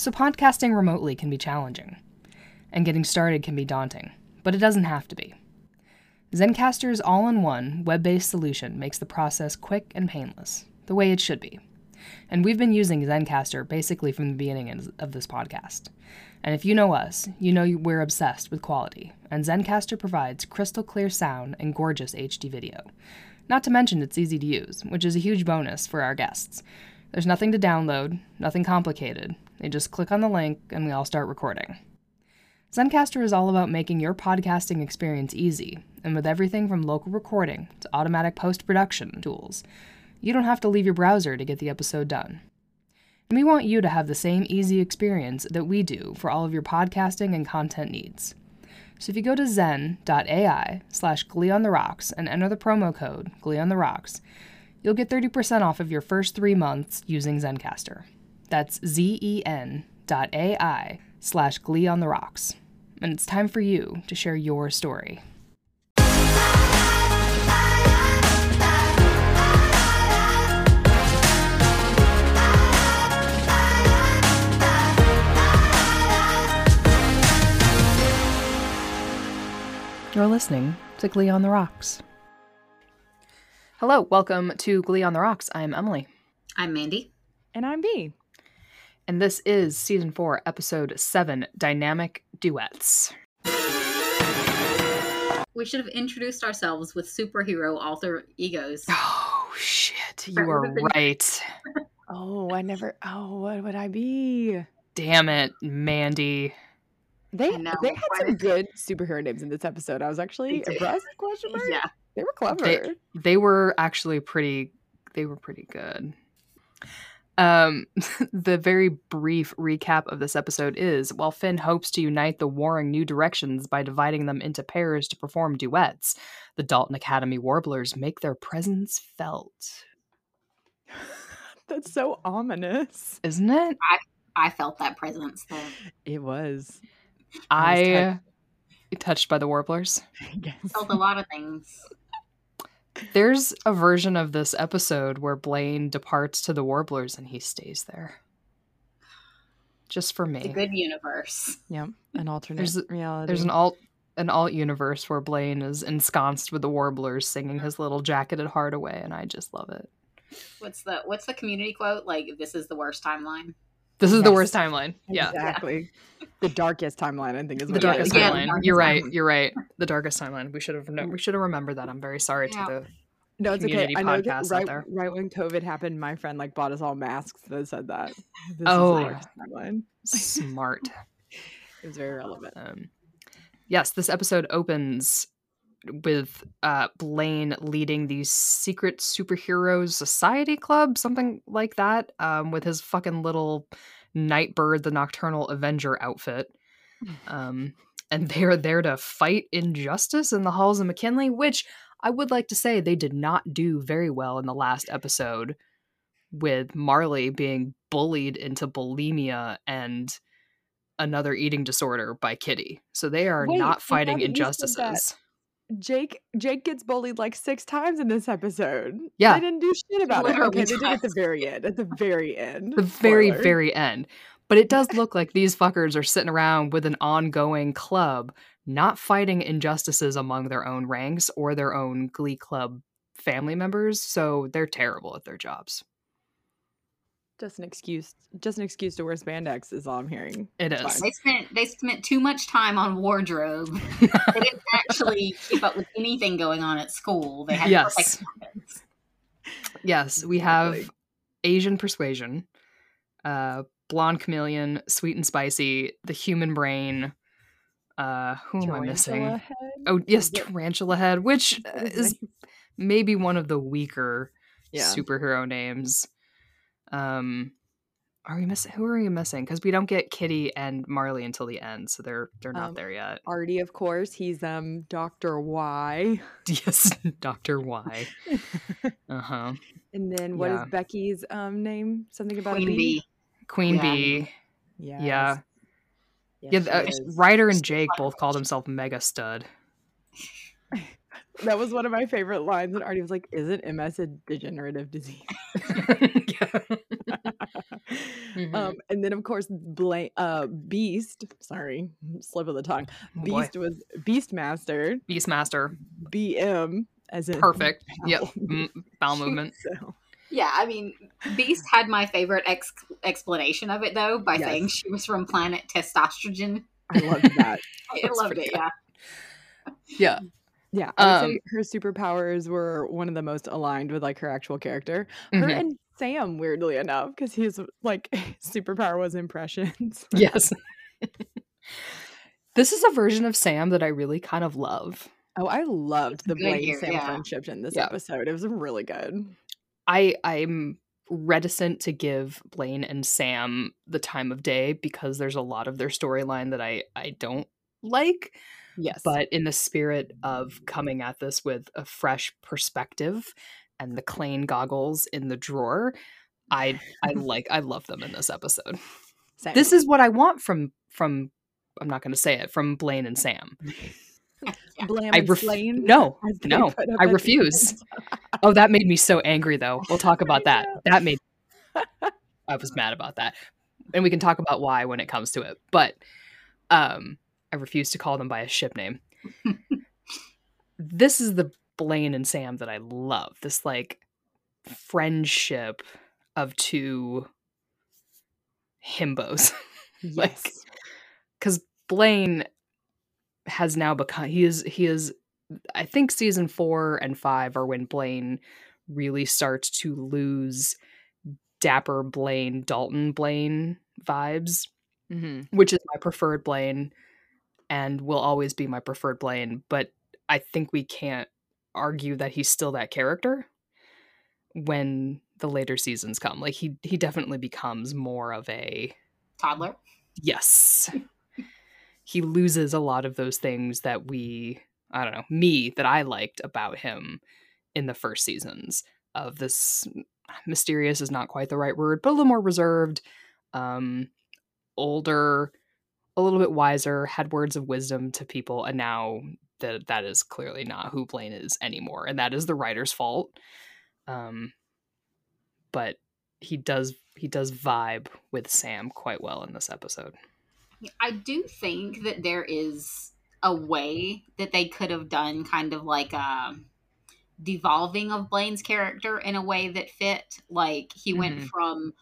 So, podcasting remotely can be challenging, and getting started can be daunting, but it doesn't have to be. Zencastr's all in one, web based solution makes the process quick and painless, the way it should be. And we've been using Zencastr basically from the beginning of this podcast. And if you know us, you know we're obsessed with quality, and Zencastr provides crystal clear sound and gorgeous HD video. Not to mention it's easy to use, which is a huge bonus for our guests. There's nothing to download, nothing complicated. They just click on the link and we all start recording. Zencastr is all about making your podcasting experience easy, and with everything from local recording to automatic post production tools, you don't have to leave your browser to get the episode done. And we want you to have the same easy experience that we do for all of your podcasting and content needs. So if you go to zen.ai slash glee on the rocks and enter the promo code glee on the rocks, you'll get 30% off of your first three months using Zencastr. That's zen dot ai slash glee on the rocks. And it's time for you to share your story. You're listening to Glee on the Rocks. Hello, welcome to Glee on the Rocks. I'm Emily. I'm Mandy. And I'm B. And this is season four, episode seven Dynamic Duets. We should have introduced ourselves with superhero alter egos. Oh, shit. You are right. oh, I never. Oh, what would I be? Damn it, Mandy. They they had some good superhero names in this episode. I was actually impressed. Question mark. Yeah, they were clever. They, they were actually pretty. They were pretty good. Um, the very brief recap of this episode is while Finn hopes to unite the warring new directions by dividing them into pairs to perform duets, the Dalton Academy Warblers make their presence felt. That's so ominous, isn't it? I I felt that presence though. It was. I, I touched by the warblers. Yes. Felt a lot of things. There's a version of this episode where Blaine departs to the warblers and he stays there. Just for me. It's a good universe. Yep. An alternate there's, reality. There's an alt an alt universe where Blaine is ensconced with the warblers singing his little jacketed heart away and I just love it. What's the what's the community quote? Like this is the worst timeline. This is yes. the worst timeline. Yeah. Exactly. the darkest timeline, I think is the darkest yeah, timeline. Darkest you're right. You're right. The darkest timeline. We should have no, we should have remembered that. I'm very sorry yeah. to the no, it's okay. I know that right, right when COVID happened, my friend like bought us all masks that said that. This oh, smart. it was very relevant. Um, yes, this episode opens with uh, Blaine leading the secret superheroes society club, something like that, um, with his fucking little Nightbird, the Nocturnal Avenger outfit. Um, and they are there to fight injustice in the halls of McKinley, which I would like to say they did not do very well in the last episode with Marley being bullied into bulimia and another eating disorder by Kitty. So they are Wait, not fighting injustices. Jake Jake gets bullied like six times in this episode. Yeah, they didn't do shit about it. Okay, they did at the very end. At the very end. The very Spoiler. very end. But it does look like these fuckers are sitting around with an ongoing club, not fighting injustices among their own ranks or their own Glee Club family members. So they're terrible at their jobs. Just an excuse. Just an excuse to wear spandex is all I'm hearing. It is. They spent they spent too much time on wardrobe. they didn't actually keep up with anything going on at school. They had yes. Yes, we have Asian persuasion, uh, blonde chameleon, sweet and spicy, the human brain. Uh, who tarantula am I missing? Head? Oh yes, tarantula head, which is maybe one of the weaker yeah. superhero names. Um, are we missing? Who are we missing? Because we don't get Kitty and Marley until the end, so they're they're not um, there yet. Artie, of course, he's um Doctor Y. Yes, Doctor Y. uh huh. And then what yeah. is Becky's um name? Something about Queen a bee. bee. Queen yeah. Bee. Yes. Yeah. Yes, yeah. Uh, Ryder and Jake both called himself Mega Stud. that was one of my favorite lines. And Artie was like, "Isn't MS a degenerative disease?" Mm-hmm. um, and then of course, Bla- uh, Beast. Sorry, slip of the tongue. Oh, Beast boy. was Beastmaster. Beastmaster. BM as in perfect. Yep, bowel movement. so. Yeah, I mean, Beast had my favorite ex- explanation of it though by yes. saying she was from planet Testosterone. I loved that. I loved it. Good. Yeah. Yeah. Yeah, I would um, say her superpowers were one of the most aligned with like her actual character. Her mm-hmm. and Sam, weirdly enough, because his like superpower was impressions. yes. this is a version of Sam that I really kind of love. Oh, I loved the Blaine Sam yeah. friendship in this yeah. episode. It was really good. I I'm reticent to give Blaine and Sam the time of day because there's a lot of their storyline that I I don't like. Yes. But in the spirit of coming at this with a fresh perspective and the Klaine goggles in the drawer, I I like I love them in this episode. Same. This is what I want from from I'm not going to say it from Blaine and Sam. Blam I ref- no, no, I refuse. oh, that made me so angry, though. We'll talk about that. That made I was mad about that, and we can talk about why when it comes to it. But um, I refuse to call them by a ship name. this is the Blaine and Sam that I love. This like friendship of two himbos. Yes. like cuz Blaine has now become he is he is I think season 4 and 5 are when Blaine really starts to lose dapper Blaine Dalton Blaine vibes, mm-hmm. which is my preferred Blaine and will always be my preferred Blaine, but I think we can't argue that he's still that character when the later seasons come. Like he he definitely becomes more of a toddler. Yes. he loses a lot of those things that we I don't know, me that I liked about him in the first seasons of this mysterious is not quite the right word, but a little more reserved, um older a little bit wiser, had words of wisdom to people, and now that that is clearly not who Blaine is anymore, and that is the writer's fault. Um, but he does he does vibe with Sam quite well in this episode. I do think that there is a way that they could have done kind of like a devolving of Blaine's character in a way that fit. Like he mm-hmm. went from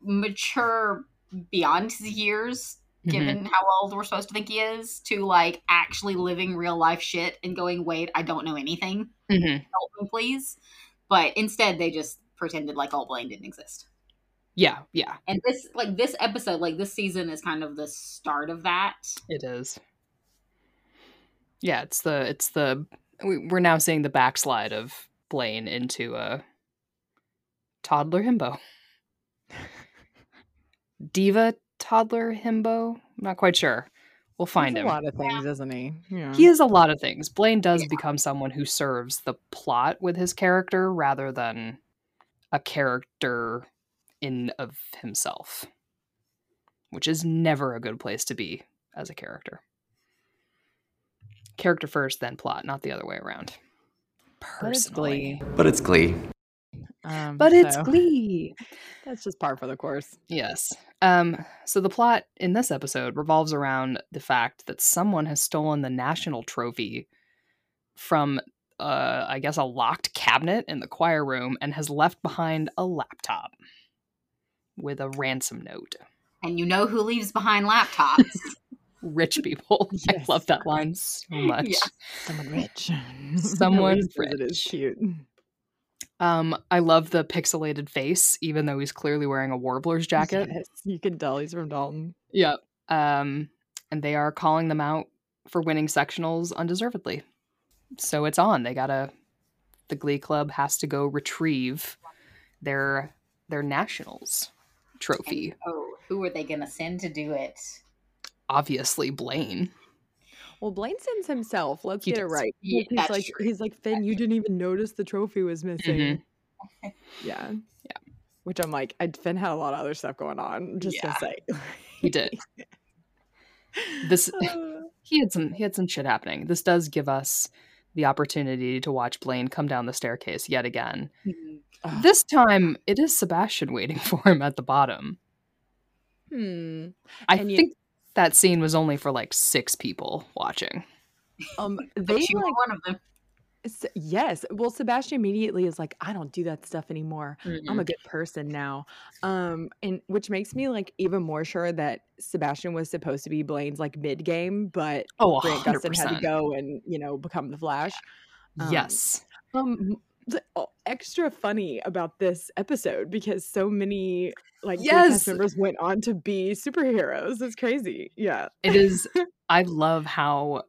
mature beyond his years. Given mm-hmm. how old we're supposed to think he is, to like actually living real life shit and going, wait, I don't know anything. Mm-hmm. Help me, please. But instead, they just pretended like all Blaine didn't exist. Yeah, yeah. And this, like this episode, like this season is kind of the start of that. It is. Yeah, it's the it's the we're now seeing the backslide of Blaine into a toddler himbo. Diva toddler himbo. I'm not quite sure. We'll find He's him. A lot of things, isn't he? Yeah. He is a lot of things. Blaine does yeah. become someone who serves the plot with his character rather than a character in of himself, which is never a good place to be as a character. Character first, then plot, not the other way around. Personally, but it's Glee. Um, but it's so. Glee. That's just par for the course. Yes. Um, so the plot in this episode revolves around the fact that someone has stolen the national trophy from, uh, I guess, a locked cabinet in the choir room and has left behind a laptop with a ransom note. And you know who leaves behind laptops? Rich people. Yes. I love that line so much. Yeah. Someone rich. Someone rich. It is cute. Um, I love the pixelated face, even though he's clearly wearing a Warbler's jacket. Yes, you can tell he's from Dalton. Yep. Um, and they are calling them out for winning sectionals undeservedly. So it's on. They gotta. The Glee Club has to go retrieve their their nationals trophy. And, oh, who are they gonna send to do it? Obviously, Blaine. Well, Blaine sends himself. Let's he get does. it right. Yeah, he's like, true. he's like, Finn, you didn't even notice the trophy was missing. Mm-hmm. yeah, yeah. Which I'm like, I, Finn had a lot of other stuff going on. Just yeah. to say, he did. This he had some he had some shit happening. This does give us the opportunity to watch Blaine come down the staircase yet again. Mhm. This time, it is Sebastian waiting for him at the bottom. Hmm. I And think that scene was only for like six people watching. Um, But they you were like one of them. yes. Well, Sebastian immediately is like, I don't do that stuff anymore. I'm a good person now. Um, and which makes me like even more sure that Sebastian was supposed to be Blaine's like mid game, but Oh, Grant Gustin had to go and you know become the Flash. Um, yes. Um, the, extra funny about this episode because so many like Yes. cast members went on to be superheroes. It's crazy. Yeah. It is. I love how,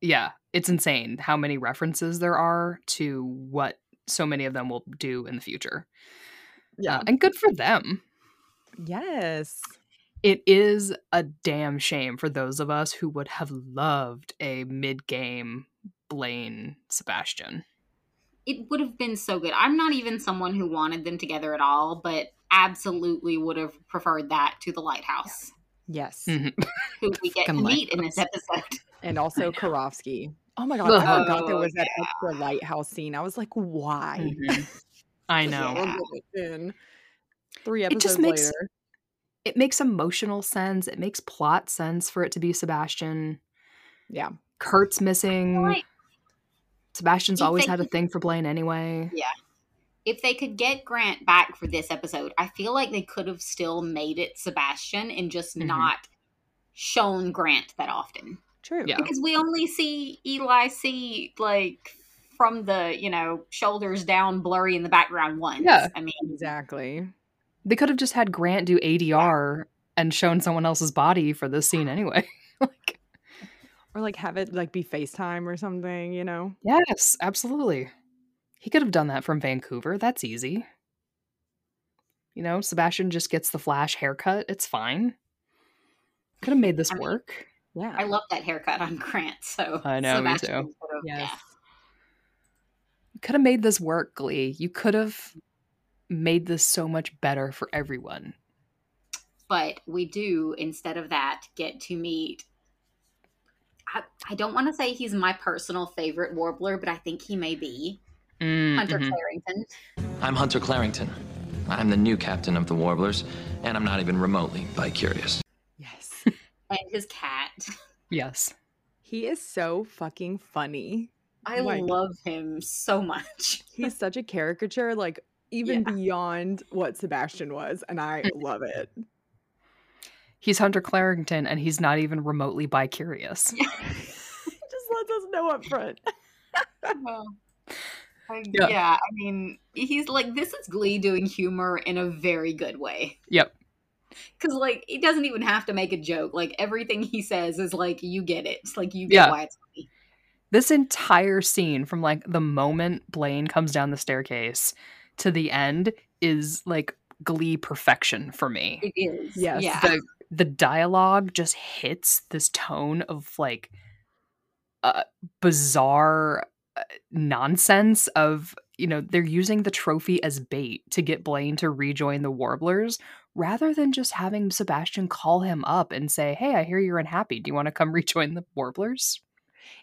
yeah, it's insane how many references there are to what so many of them will do in the future. Yeah. Uh, and good for them. yes. It is a damn shame for those of us who would have loved a mid game Blaine Sebastian. It would have been so good. I'm not even someone who wanted them together at all, but absolutely would have preferred that to the lighthouse, Yes. Mhm. who we get to Fucking meet in this episode. And also. Karofsky. Oh my god, I forgot there Oh, was that extra lighthouse scene. I was like, why? Mhm. I know. Yeah. In Three It episodes just makes later. it makes emotional sense. It makes plot sense for it to be Sebastian. Yeah. Kurt's missing. Like, Sebastian's If always they had a thing for Blaine anyway. Yeah. If they could get Grant back for this episode, I feel like they could have still made it Sebastian and just Mhm. not shown Grant that often. True. Yeah. Because we only see Eli C like from the, you know, shoulders down blurry in the background once. Yeah. I mean Exactly. They could have just had Grant do ADR and shown someone else's body for this scene anyway. like, Or like have it like be FaceTime or something, you know? yes, absolutely. He could have done that from Vancouver. That's easy. You know, Sebastian just gets the flash haircut. It's fine. Could have made this I mean, work. Yeah. I love that haircut on Grant, so I know, me too. could have- yes. yeah. Could have made this work, Glee. You could have made this so much better for everyone. But we do, instead of that, get to meet I, I don't want to say he's my personal favorite warbler, but I think he may be. Hunter Mhm. Clarington. I'm Hunter Clarington. I'm the new captain of the Warblers, and I'm not even remotely bi-curious. Yes. and his cat. Yes. he is so fucking funny. I Like- love him so much. He's such a caricature, like even Yeah. beyond what Sebastian was, and I love it. He's Hunter Clarington and he's not even remotely bi curious. He just lets us know up front. Well, I- Yeah. yeah. I mean, he's like, this is Glee doing humor in a very good way. Yep. Because, like, he doesn't even have to make a joke. Like, everything he says is like, you get it. It's like, you get Yeah. why it's funny. This entire scene from like the moment Blaine comes down the staircase to the end is like glee perfection for me. It is. Yes. Yeah. The the dialogue just hits this tone of like uh, bizarre nonsense of you know they're using the trophy as bait to get Blaine to rejoin the Warblers rather than just having Sebastian call him up and say, "Hey, I hear you're unhappy. Do you want to come rejoin the Warblers?"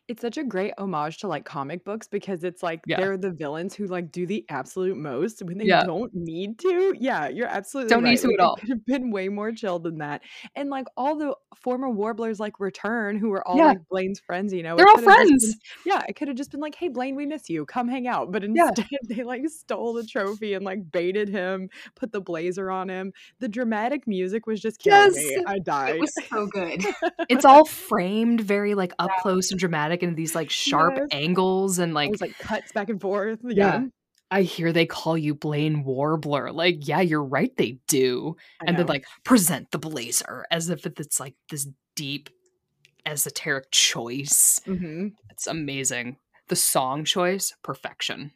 It's such a great homage to like comic books because it's like Yeah. they're the villains who like do the absolute most when they Yeah. don't need to. Yeah, you're absolutely Don't need right. to Like, at it all. Could have been way more chill than that. And like all the former warblers like return who were all Yeah. like Blaine's friends, you know. They're all could have just friends. been- yeah, it could have just been like, hey Blaine, we miss you. Come hang out. But Yeah. instead they like stole the trophy and like baited him, put the blazer on him. The dramatic music was just killing me. Yes. I died. It was so good. it's all framed very like up close and dramatic and these like sharp Yes. angles and like was like cuts back and forth. Yeah. Yeah. I hear they call you Blaine Warbler. Like, yeah, you're right, they do. I and then like present the blazer as if it's like this deep esoteric choice. Mhm. It's amazing. The song choice, perfection.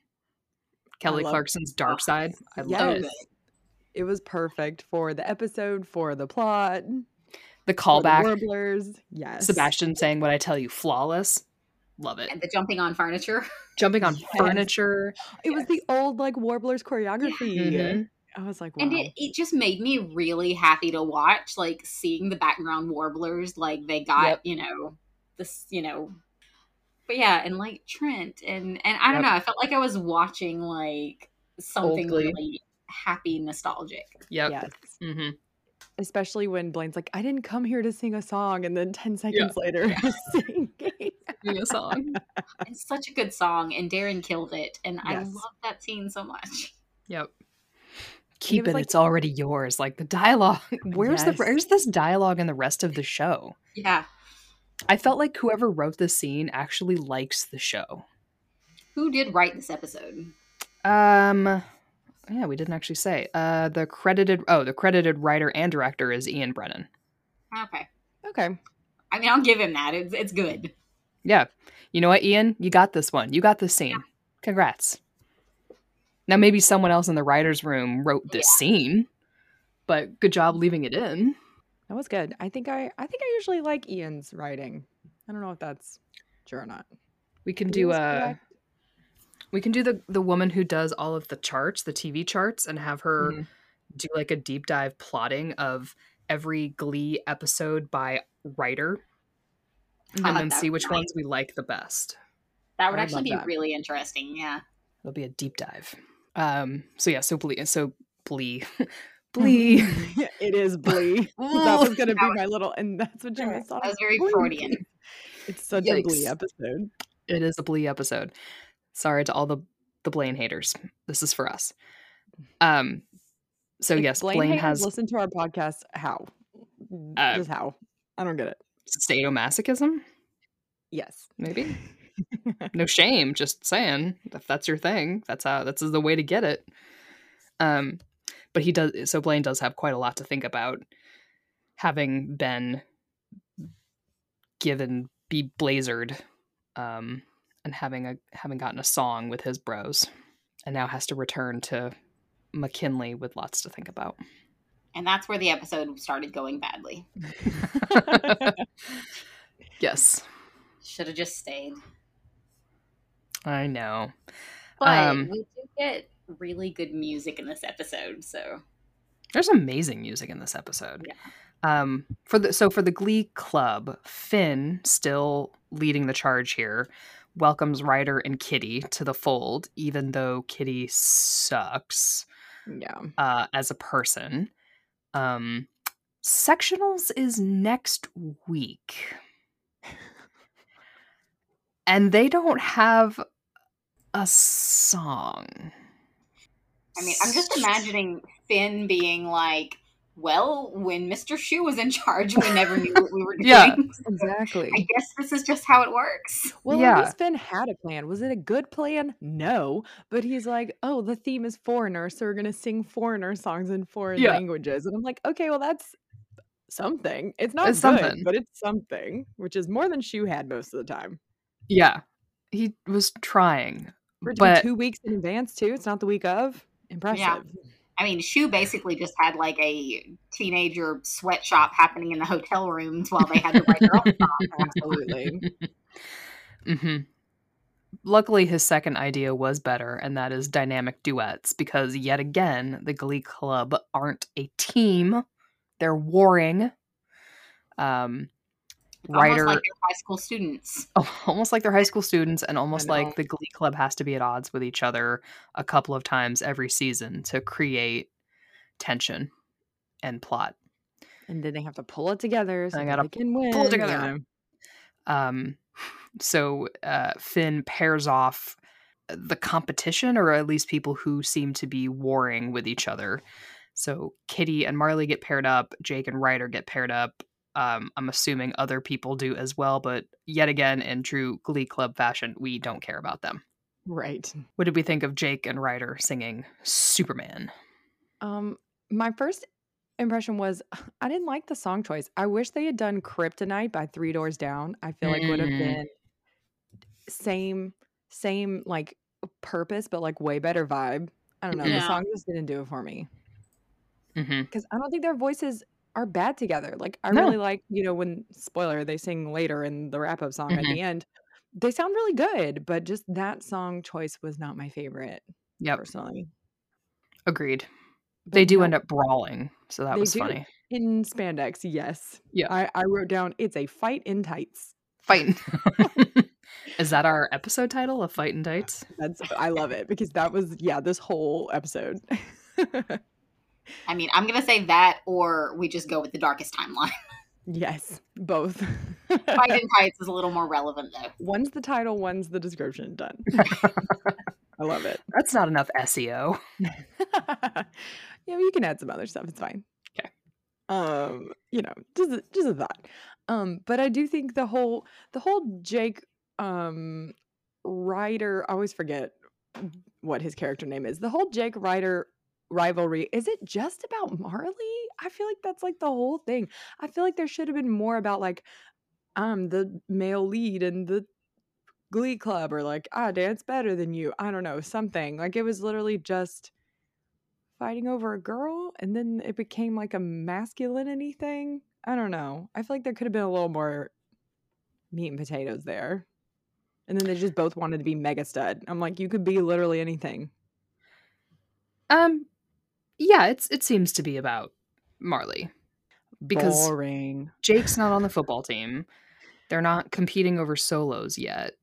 Kelly Clarkson's Dark Oh, Side. I Yes. love it. It was perfect for the episode, for the plot, The for the callback, warblers. Yes. Sebastian saying what I tell you, flawless. Love it. And the jumping on furniture. Jumping on Yes. furniture. It was the old like warblers choreography. Mhm. I was like, wow. And it, it just made me really happy to watch, like seeing the background warblers, like they got, Yep. you know, this, you know, but yeah, and like Trent and and I don't Yep. know, I felt like I was watching like something Glee. really happy, nostalgic. Yep. Yes. hmm Especially when Blaine's like, I didn't come here to sing a song, and then 10 seconds later, singing. Sing a song. It's such a good song, and Darren killed it, and I love that scene so much. Yep. Keep was it. like- it's already yours. Like the dialogue. Where's the where's this dialogue in the rest of the show? Yeah, I felt like whoever wrote this scene actually likes the show. who did write this episode? Um yeah, we didn't actually say. Uh the credited oh, the credited writer and director is Ian Brennan. Okay, okay. I mean, I'll give him that. It's it's good. Yeah. You know what, Ian? You got this one. You got this scene. Congrats. Now maybe someone else in the writers room wrote this scene, but good job leaving it in. That was good. I think I I think I usually like Ian's writing. I don't know if that's true or not. We can He do a. uh correct. We can do the the woman who does all of the charts, the TV charts and have her Mhm. do like a deep dive plotting of every glee episode by writer and then see which be ones we like the best. That would I actually be that. really interesting. Yeah. It'll be a deep dive. Um so yeah, so Blee so Blee Blee it is Blee. that was gonna be my little, and that's what Jimmy saw. That was very Freudian. It's such a Glee Yikes. episode. It is a Blee episode. Sorry to all the the Blaine haters. This is for us. Um. So If yes, Blaine, Blaine, has listen to our podcast. How? Uh, Just how? I don't get it. sadomasochism. Yes. Maybe no shame. Just saying if that's your thing, that's how that's the way to get it. Um, but he does. So Blaine does have quite a lot to think about, having been given be blazered, um, and having a having gotten a song with his bros, and now has to return to McKinley with lots to think about. And that's where the episode started going badly. yes, Should have just stayed. I know. But Um, we do get really good music in this episode, so There's amazing music in this episode. Yeah. Um, for the so for the Glee Club, Finn still leading the charge here, welcomes Ryder and Kitty to the fold, even though Kitty sucks yeah. uh, as a person. Um, sectionals is next week, and they don't have a song. I mean, I'm just imagining Finn being like, "Well, when Mr. Schue was in charge, we never knew what we were doing. Yeah. Exactly. I guess this is just how it works." Well, Yeah. at least Finn had a plan. Was it a good plan? No. But he's like, oh, the theme is foreigner, so we're gonna sing foreigner songs in foreign Yeah. languages. And I'm like, okay, well, that's something. It's not It's good, something. but it's something, which is more than Schue had most of the time. Yeah, he was trying, For it to be but two weeks in advance too. It's not the week of. Impressive. I mean, Schue basically just had like a teenager sweatshop happening in the hotel rooms while they had to write their own song. Absolutely. hmm Luckily, his second idea was better, and that is dynamic duets, because yet again, the Glee Club aren't a team; they're warring. Um, It's almost like they're high school students. almost like they're high school students, and almost like the Glee Club has to be at odds with each other a couple of times every season to create tension and plot. And then they have to pull it together so I gotta they can win. pull it together. know. Um, so uh, Finn pairs off the competition, or at least people who seem to be warring with each other. So Kitty and Marley get paired up. Jake and Ryder get paired up. Um, I'm assuming other people do as well, but yet again, in true Glee Club fashion, we don't care about them. Right. What did we think of Jake and Ryder singing Superman? Um, my first impression was I didn't like the song choice. I wish they had done Kryptonite by Three Doors Down. I feel like would have Mm. been same same like purpose, but like way better vibe. I don't know. The song just didn't do it for me hmm because I don't think their voices are bad together. Like I No. really like you know when spoiler they sing later in the wrap up song at Mhm. the end. They sound really good, but just that song choice was not my favorite Yep, personally. agreed. But They do no, end up brawling, so that was do. funny. in spandex. Yes. Yeah. I, I wrote down it's a fight in tights. Fighting. Is that our episode title of Fighting Tights? That's I love it because that was yeah, this whole episode. I mean, I'm gonna say that, or we just go with the darkest timeline. yes, both. Fighting Tights is a little more relevant though. One's the title, one's the description. Done. I love it. That's not enough SEO. yeah, you can add some other stuff. It's fine. Okay. Um, you know, just a, just a thought. Um, but I do think the whole the whole Jake um Ryder, I always forget what his character name is. The whole Jake Ryder rivalry, is it just about Marley? I feel like that's like the whole thing. I feel like there should have been more about like I'm the male lead and the glee club or like I dance better than you. I don't know, something. Like it was literally just fighting over a girl and then it became like a masculinity thing. I don't know. I feel like there could have been a little more meat and potatoes there. And then they just both wanted to be mega stud. I'm like, you could be literally anything. Um yeah, it's it seems to be about Marley. Because Boring. Jake's not on the football team. They're not competing over solos yet.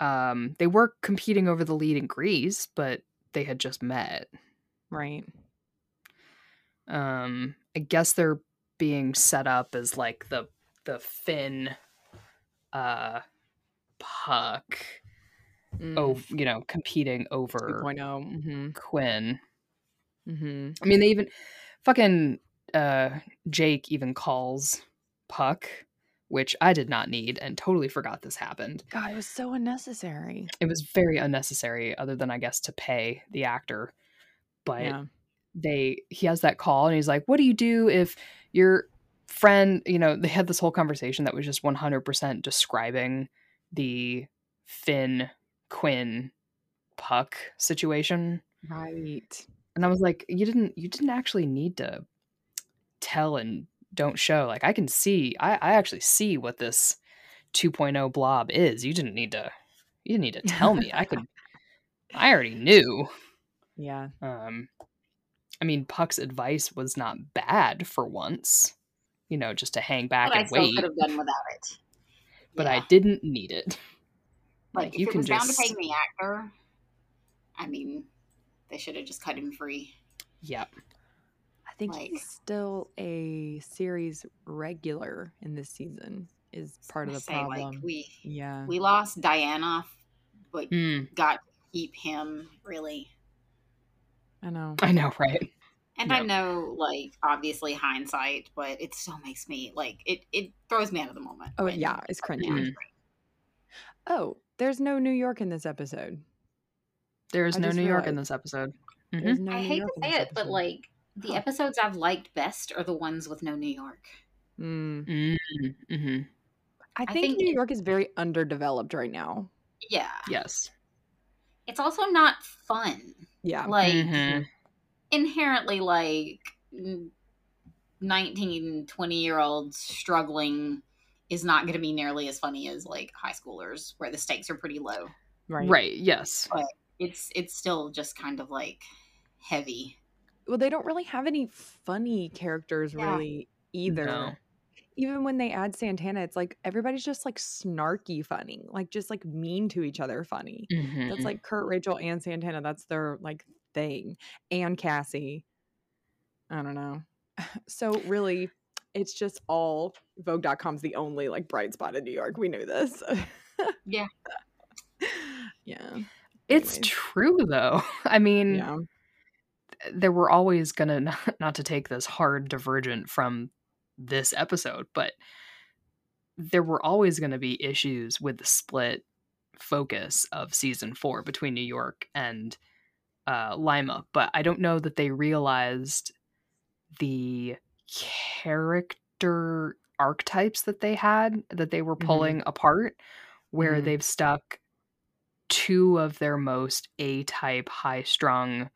Um, they were competing over the lead in Grease, but they had just met. Right. Um, I guess they're being set up as like the the Finn uh puck Mm. oh you know competing over 2.0. Mm-hmm. Quinn. Mm-hmm. I mean they even fucking uh Jake even calls Puck, which I did not need and totally forgot this happened. God, it was so unnecessary. It was very unnecessary other than I guess to pay the actor. But yeah. they he has that call and he's like, "What do you do if your friend, you know, they had this whole conversation that was just 100% describing the Finn Quinn Puck situation." Right. And I was like, "You didn't you didn't actually need to tell and don't show. Like I can see I I actually see what this 2.0 blob is. You didn't need to you didn't need to tell me. I could I already knew." Yeah. Um, I mean, Puck's advice was not bad for once. You know, just to hang back But I and still wait. could have done without it. But Yeah. I didn't need it. like, like, if you it can was down to just- paying the actor, I mean, they should have just cut him free. Yep. I think Like- he's still a series regular in this season. Is part of the Say, problem. Like we yeah. we lost Diana, but Mm, got to keep him really. I know. I know, right? And I know, like, obviously hindsight, but it still makes me like it. It throws me out of the moment. Oh when- yeah, it's cringy. Mhm. Oh, there's no New York in this episode. There is I no New York in this episode. Mhm. No I New hate York to say this it, but like the Huh. episodes I've liked best are the ones with no New York. Mm. Mm, hmm I I think, think New it- York is very underdeveloped right now. Yeah, Yes. it's also not fun. Yeah. Like Mhm. inherently, like n- 19, 20 year olds struggling is not going to be nearly as funny as like high schoolers, where the stakes are pretty low. right. Right. Yes. It's it's still just kind of like heavy. Well, they don't really have any funny characters Yeah. really either. No. Even when they add Santana, it's like everybody's just like snarky funny, like just like mean to each other funny. Mhm. That's like Kurt, Rachel, and Santana. That's their like thing. And Cassie. I don't know. So really, it's just all Vogue.com's the only like bright spot in New York. We knew this. Yeah. yeah. It's Anyways. true though. I mean, Yeah. there were always gonna not, not to take this hard divergent from this episode, but there were always gonna be issues with the split focus of season four between New York and uh, Lima. But I don't know that they realized the character archetypes that they had that they were Mhm. pulling apart, where Mhm. they've stuck two of their most A type, high strung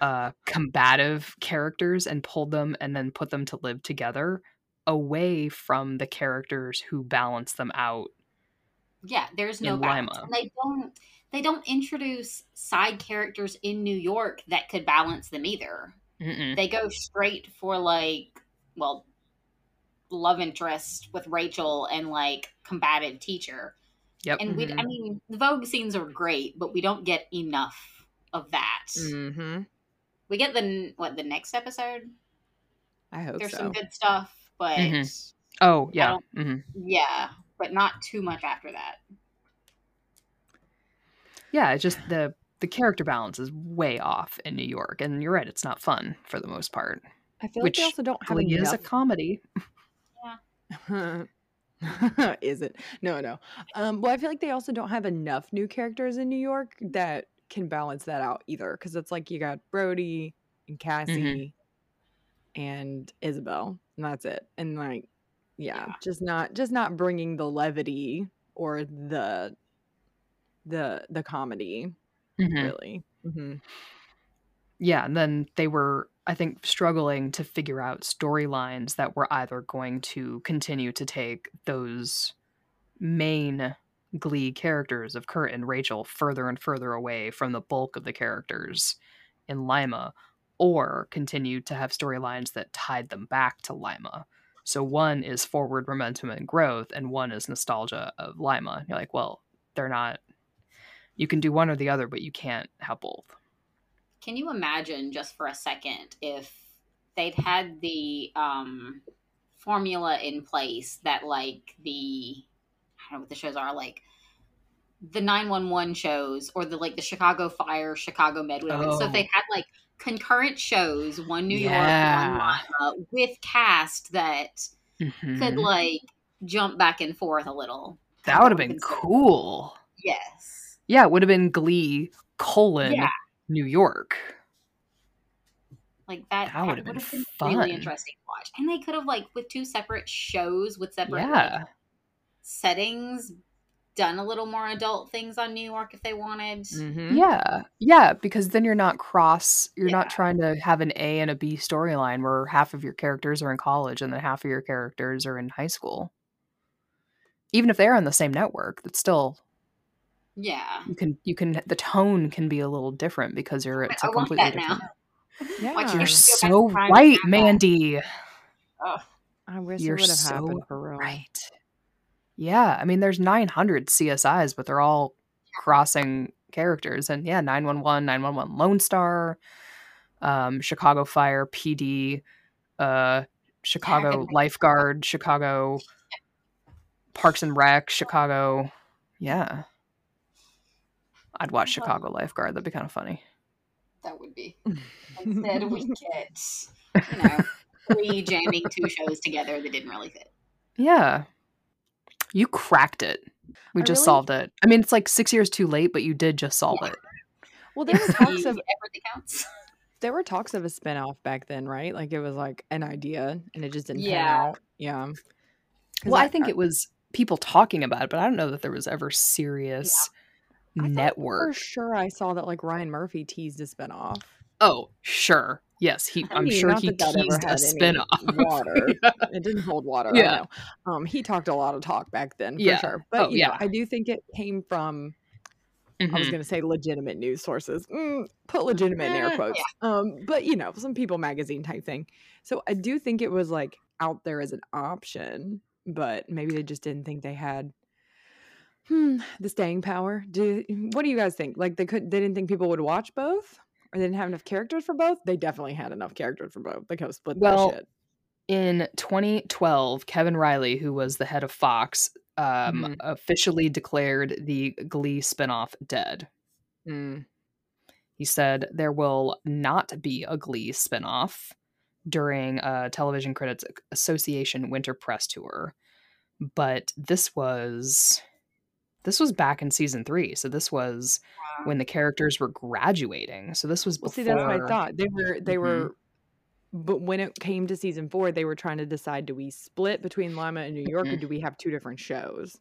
uh combative characters and pulled them and then put them to live together away from the characters who balance them out Yeah, there's no balance. Lima. And They don't they don't introduce side characters in New York that could balance them either. Mm-mm. They go straight for like well love interest with Rachel and like combative teacher. Yep. And we, I Mhm. mean, the Vogue scenes are great, but we don't get enough of that. Mm-hmm. We get the what the next episode. I hope There's so. some good stuff, but Mhm. Oh yeah. don't- hmm yeah, but not too much after that. Yeah. It's just the the character balance is way off in New York, and you're right. It's not fun for the most part. I feel Which like they also don't have Glee is a enough. comedy. is it? No, no. Um, well, I feel like they also don't have enough new characters in New York that can balance that out either. Because it's like you got Brody and Cassie and Isabelle, and that's it. And like, yeah, Yeah. just not just not bringing the levity or the the the comedy Mhm. really. hmm Yeah, and then they were, I think, struggling to figure out storylines that were either going to continue to take those main Glee characters of Kurt and Rachel further and further away from the bulk of the characters in Lima, or continue to have storylines that tied them back to Lima. So one is forward momentum and growth, and one is nostalgia of Lima. You're like, well, they're not. You can do one or the other, but you can't have both. Can you imagine just for a second if they'd had the um, formula in place that like the I don't know what the shows are like the 911 shows or the like the Chicago Fire, Chicago Med, whatever. So if Oh. they had like concurrent shows, one New York, one Lima, with cast that could Mhm. like jump back and forth a little. That would have been cool. Yes. Yeah, it would have been Glee colon Yeah. New York. Like that, That that, would've been been fun. really interesting to watch. And they could have like with two separate shows with separate like, Yeah. settings done a little more adult things on New York if they wanted. hmm Yeah. Yeah, because then you're not cross you're Yeah. not trying to have an A and a B storyline where half of your characters are in college and then half of your characters are in high school. Even if they're on the same network, that's still Yeah. you can you can the tone can be a little different because you're it's I a want completely that now. different. Yeah. Watch You're so to right. Mandy. Oh, I wish You're it would have so happened for real. Right. Yeah, I mean there's 900 CSIs, but they're all crossing characters and yeah, 911, 911 Lone Star, um Chicago Fire, PD, uh Chicago think- Lifeguard, Chicago Parks and Rec, Chicago. Yeah. I'd watch. Chicago Lifeguard. That'd be kind of funny. that would be. Instead, we get you know we jamming two shows together that didn't really fit. Yeah. You cracked it. We I just really- solved it. I mean, it's like 6 years too late, but you did just solve Yeah. it. Well, there were talks of everything that counts. there were talks of a spinoff back then, right? Like it was like an idea and it just didn't pan Yeah. out. Yeah. 'Cause Well, I think it was people talking about it, but I don't know that there was ever serious I network. For sure, I saw that like Ryan Murphy teased a spinoff. Oh, sure. Yes, he. I I'm mean, sure he that that teased a spinoff. water. Yeah. It didn't hold water. Yeah. I know. Um, he talked a lot of talk back then, for Yeah. sure. But Oh, you know, yeah. I do think it came from. I was Mhm. going to say legitimate news sources. Mm, put legitimate in air Eh, quotes. Um, but you know, some People magazine type thing. So I do think it was like out there as an option, but maybe they just didn't think they had hmm, the staying power. Do what do you guys think? Like they could they didn't think people would watch both? Or they didn't have enough characters for both? They definitely had enough characters for both. They could have split Well, that shit. In 2012, Kevin Reilly, who was the head of Fox, um, Mhm. officially declared the Glee spinoff dead. Mm. He said there will not be a Glee spinoff during a Television Critics Association Winter Press Tour. But this was this was back in season three, so this was when the characters were graduating. So this was Well, before. see, that's what I thought. They were they Mhm. were but when it came to season four, they were trying to decide do we split between Lima and New York or Mhm. do we have two different shows?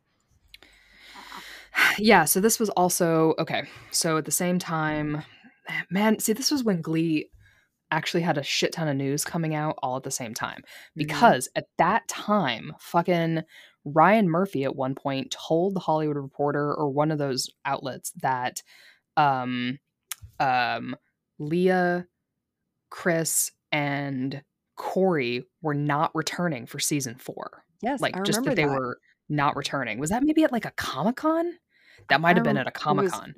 Yeah, so this was also okay. So at the same time, man, see, this was when Glee actually had a shit ton of news coming out all at the same time. Because at that time, fucking Ryan Murphy at one point told the Hollywood Reporter or one of those outlets that um um Lea, Chris, and Corey were not returning for season four. Yes, Like I just that they that. were not returning. Was that maybe at like a Comic Con? That might have been at a Comic Con.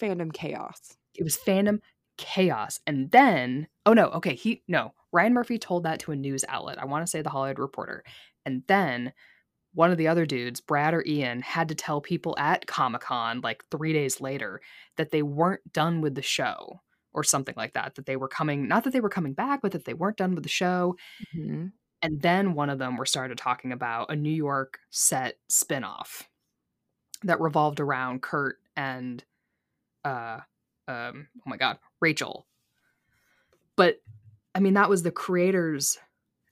fandom chaos. It was fandom chaos. And then, oh no, okay, he no. Ryan Murphy told that to a news outlet. I want to say the Hollywood Reporter. And then one of the other dudes, Brad or Ian, had to tell people at Comic Con like three days later that they weren't done with the show or something like that. That they were coming, not that they were coming back, but that they weren't done with the show. Mhm. And then one of them were started talking about a New York set spinoff that revolved around Kurt and uh um oh my god, Rachel. But I mean that was the creators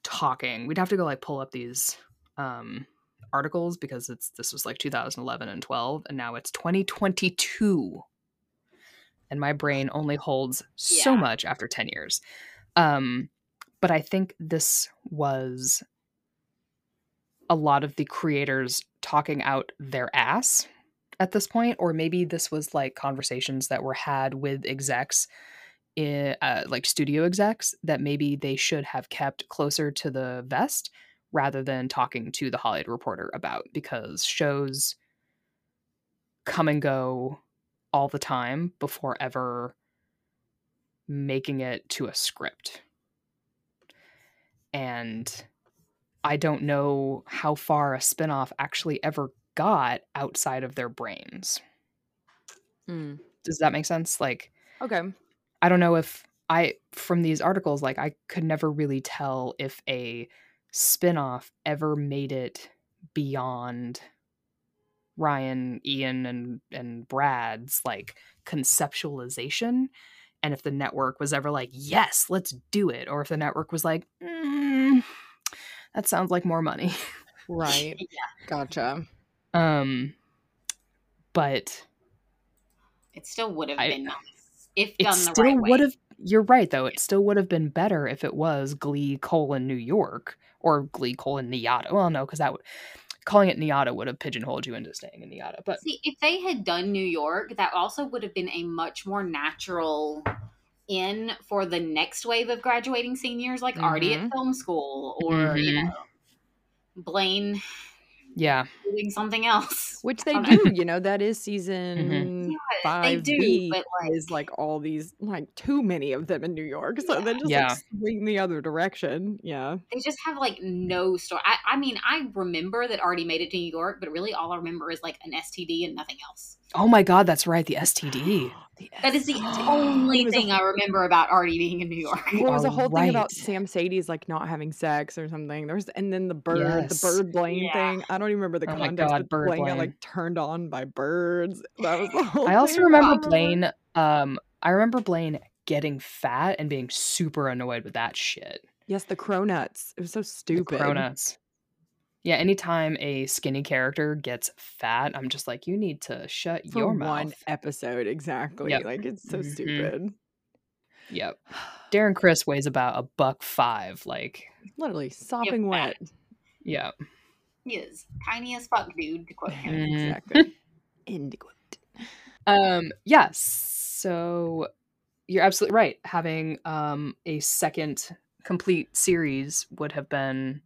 talking. We'd have to go like pull up these um articles because it's this was like 2011 and 12 and now it's 2022. And my brain only holds so Yeah. much after 10 years. Um but I think this was a lot of the creators talking out their ass at this point, or maybe this was like conversations that were had with execs, in, uh, like studio execs, that maybe they should have kept closer to the vest rather than talking to the Hollywood Reporter about because shows come and go all the time before ever making it to a script. And I don't know how far a spinoff actually ever got outside of their brains. Mm. Does that make sense? Like, Okay. I don't know if I, from these articles, like, I could never really tell if a spinoff ever made it beyond Ryan, Ian, and, and Brad's like conceptualization. And if the network was ever like, yes, let's do it. Or if the network was like, mm, that sounds like more money. Right. Yeah. Gotcha. Um, but It still would have I- been nice if it done the still right way. would have. You're right, though. It still would have been better if it was Glee colon New York or Glee colon NYADA. Well, no, because that would calling it NYADA would have pigeonholed you into staying in NYADA. But See, if they had done New York, that also would have been a much more natural in for the next wave of graduating seniors, like already at Mhm. film school or you Mhm. know Blaine yeah, doing something else. Which they do, you know, that is season Yeah, five. they do, B but like is like all these, like too many of them in New York. So then just Yeah. like swing the other direction. Yeah. they just have like no story. I, I mean, I remember that already made it to New York, but really all I remember is like an STD and nothing else. Oh my God, that's right. The STD. That is the STD. only It was a thing I remember about already being in New York. You Well, it was a are whole thing about right. Sam Sadie's like not having sex or something. There's and then the bird, Yes. the bird Blaine Yeah. thing. I don't even remember the Oh my context, God, but bird Blaine got like turned on by birds. That was the whole I also remember remember. Blaine. Um, I remember Blaine getting fat and being super annoyed with that shit. Yes, the cronuts. It was so The stupid. Cronuts. Yeah, anytime a skinny character gets fat, I'm just like, you need to shut For your one mouth. One episode, exactly. Yep. Like it's so Mhm. stupid. Yep. Darren Criss weighs about a buck five. Like, Literally sopping fat. wet. yeah. He is tiny as fuck, dude. To quote him. Mhm. Exactly. Indigo. Um, yes. So you're absolutely right. Having um a second complete series would have been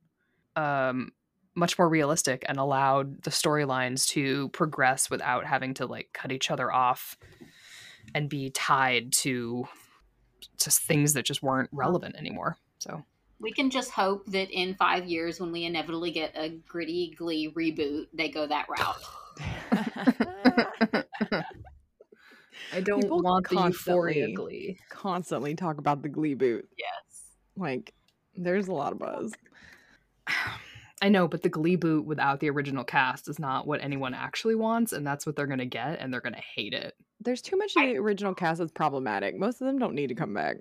um much more realistic and allowed the storylines to progress without having to like cut each other off and be tied to just things that just weren't relevant anymore. So We can just hope that in five years, when we inevitably get a gritty Glee reboot, they go that route. I don't People want the euphoria constantly- glee. Constantly talk about the Glee boot. Yes. Like, there's a lot of buzz. I know, but the Glee boot without the original cast is not what anyone actually wants, and that's what they're gonna get, and they're gonna hate it. There's too much of the original cast that's problematic. Most of them don't need to come back.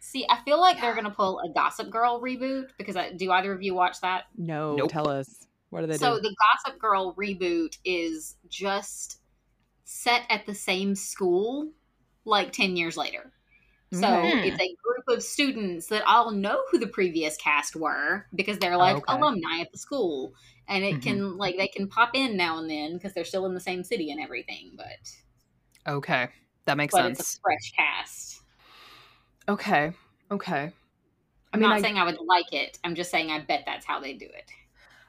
See, I feel like they're gonna pull a Gossip Girl reboot because I, do either of you watch that? No, Nope. tell us. What do they So do? the Gossip Girl reboot is just set at the same school, like ten years later. So Okay. it's a group of students that all know who the previous cast were because they're like Okay. alumni at the school, and it Mhm. can like they can pop in now and then because they're still in the same city and everything. But Okay, that makes but it's sense. a fresh cast. Okay, okay. I'm mean, not I- saying I would like it. I'm just saying I bet that's how they do it.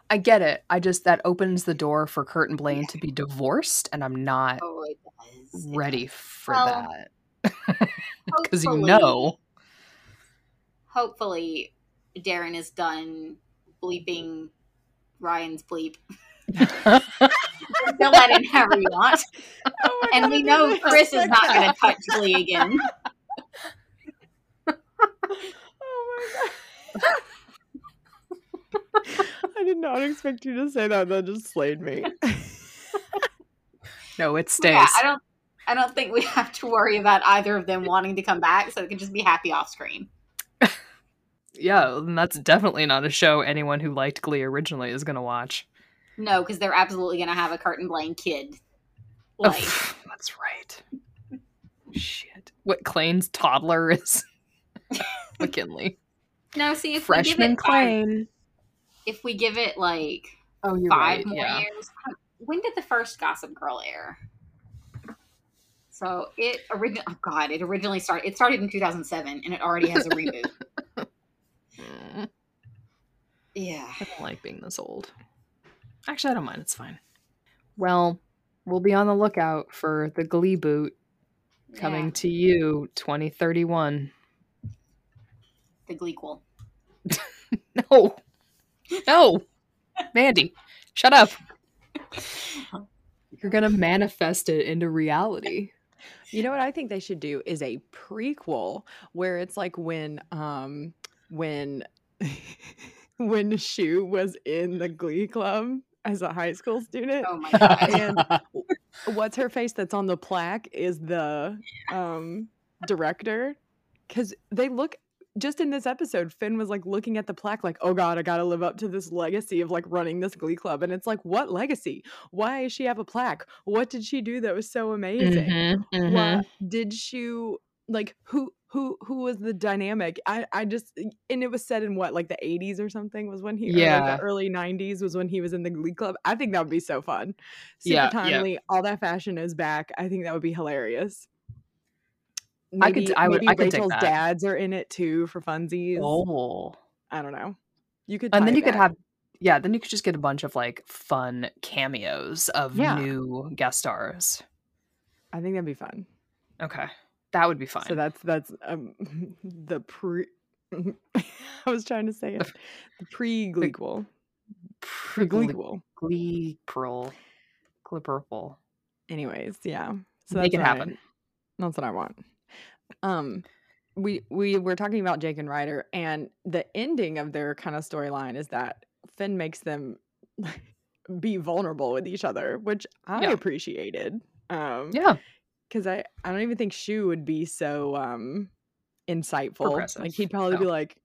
I get it. I just that opens the door for Kurt and Blaine to be divorced, and I'm not Oh, it does. It ready for Well, that. Because you know, Hopefully, Darren is done bleeping Ryan's bleep. Fill that in however you want. Oh And God, we know Chris is not going to touch Glee again. Oh my god. I did not expect you to say that. That just slayed me. no, it stays. Yeah, I don't. I don't think we have to worry about either of them wanting to come back, so it can just be happy off screen. yeah, and that's definitely not a show anyone who liked Glee originally is going to watch. No, because they're absolutely going to have a Curtin Blaine kid. Oh, Like, that's right. Shit. What Klaine's toddler is McKinley. no, see if we Freshman give it five, Klaine. If we give it like Oh, you're five right. more Yeah. years. Um, when did the first Gossip Girl air? So it originally, oh god, it originally started. It started in 2007, and it already has a reboot. Yeah, I don't like being this old. Actually, I don't mind. It's fine. Well, we'll be on the lookout for the Glee boot coming Yeah, to you 2031. the Gleequel. No. No. Mandy, shut up. You're going to manifest it into reality. You know what I think they should do is a prequel where it's like when um when when Schue was in the glee club as a high school student. Oh my god. And what's her face that's on the plaque is the um director cuz they look just in this episode Finn was like looking at the plaque like oh god I got to live up to this legacy of like running this glee club and it's like what legacy? Why does she have a plaque? What did she do that was so amazing? Mhm, mhm. What did she like who who who was the dynamic i i just and it was said in what like the 80s or something was when he or, like Yeah. the early 90s was when he was in the glee club i think that would be so fun super Yeah, yeah. timely all that fashion is back i think that would be hilarious I could- maybe, I would- maybe I could rachel's dads are in it too for funsies Oh. i don't know you could And then you could have yeah, then you could just get a bunch of like fun cameos of Yeah. new guest stars. i think that'd be fun Okay. That would be fine. so that's that's um the pre i was trying to say it the pre-gleequel Pre- pre-gleequel Glee Pearl. Anyways yeah so Make it what I- happen. that's what i want um we we were talking about jake and ryder and the ending of their kind of storyline is that finn makes them be vulnerable with each other which i Yeah. appreciated um Yeah. because i i don't even think Schue would be so um insightful Progressive. like he'd probably be like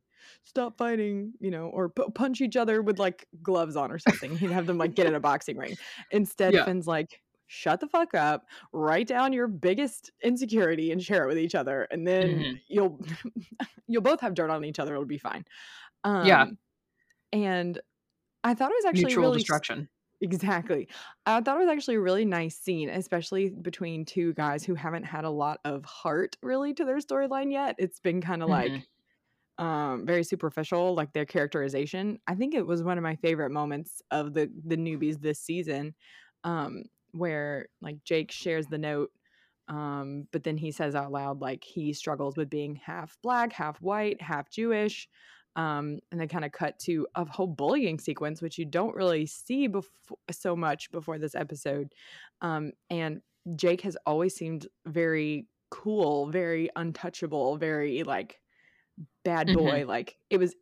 stop fighting you know or pu- punch each other with like gloves on or something he'd have them like get in a boxing ring instead Yeah. finn's like shut the fuck up write down your biggest insecurity and share it with each other and then Mhm. you'll you'll both have dirt on each other it'll be fine um Yeah. and i thought it was actually Mutual really destruction. Exactly. I thought it was actually a really nice scene, especially between two guys who haven't had a lot of heart really to their storyline yet. It's been kind of like um very superficial, like their characterization. I think it was one of my favorite moments of the the newbies this season, um, where like Jake shares the note, um, but then he says out loud like he struggles with being half black, half white, half Jewish um, and they kind of cut to a whole bullying sequence, which you don't really see before so much before this episode. Um, and Jake has always seemed very cool, very untouchable, very like bad boy. Like it was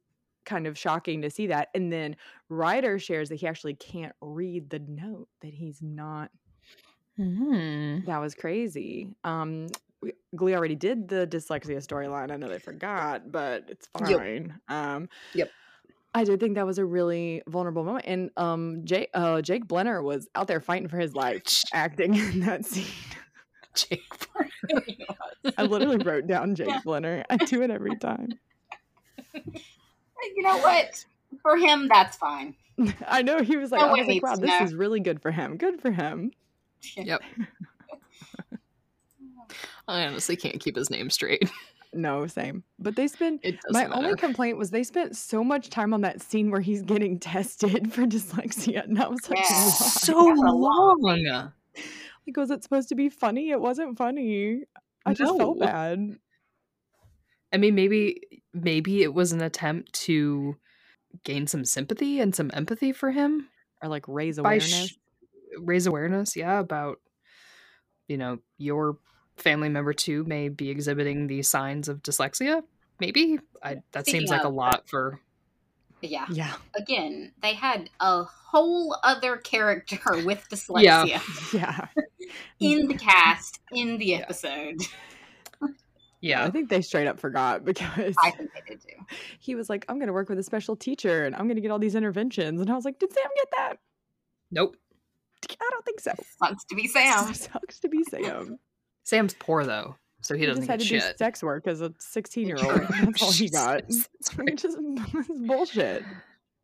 kind of shocking to see that. And then Ryder shares that he actually can't read the note, that he's not Mhm. that was crazy. Um, Glee already did the dyslexia storyline. I know they forgot, but it's Yep. fine. Um, Yep. I did think that was a really vulnerable moment, and um, Jake uh, Jake Blenner was out there fighting for his life, acting in that scene. Jake. I literally wrote down Jake Blenner. I do it every time. you know what? For him, that's fine. I know he was like, No I was like, wow, this know." is really good for him. Good for him. Yep. I honestly can't keep his name straight. no, same. But they spent It my doesn't only complaint was they spent so much time on that scene where he's getting tested for dyslexia, and I was like, Yeah. so That's long. like, was it supposed to be funny? It wasn't funny. I just felt bad. I mean, maybe maybe it was an attempt to gain some sympathy and some empathy for him Or like raise by awareness. sh- raise awareness, yeah, about you know your family member too may be exhibiting these signs of dyslexia. Maybe I, that Speaking seems like a uh, lot for. Yeah. yeah, Again, they had a whole other character with dyslexia yeah. in the cast in the Yeah. episode. Yeah, I think they straight up forgot because I think they did too. he was like, "I'm going to work with a special teacher, and I'm going to get all these interventions." And I was like, "Did Sam get that? nope. I don't think so." Sucks to be Sam. Sucks to be Sam. Sam's poor though, so he, He, doesn't just had get to do shit. sex work as a 16 year old. That's all he got. Jesus, that's right. just it's bullshit.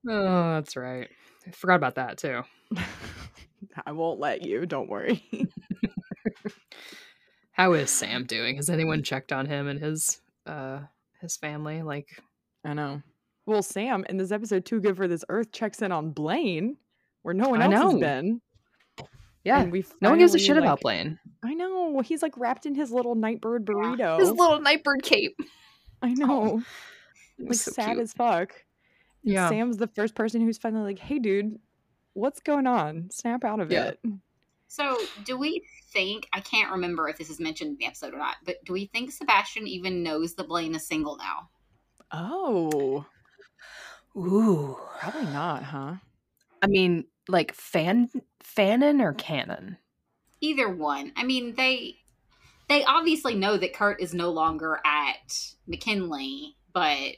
Oh, that's right. I forgot about that too. I won't let you. Don't worry. How is Sam doing? Has anyone checked on him and his uh his family? Like, I know. Well, Sam in this episode, Too Good for This Earth, checks in on Blaine, where no one I else has been. Yeah, And we no one gives a shit like- about Blaine. I know. He's like wrapped in his little nightbird burrito. His little nightbird cape. I oh, know. It Like was so sad cute. as fuck. Yeah. Sam's the first person who's finally like, hey, dude, what's going on? Snap out of Yeah. it. So, do we think? I can't remember if this is mentioned in the episode or not, but do we think Sebastian even knows that Blaine is single now? Oh, Ooh. probably not, huh? I mean, like fan fanon or canon? Either one. I mean, they they obviously know that Kurt is no longer at McKinley, but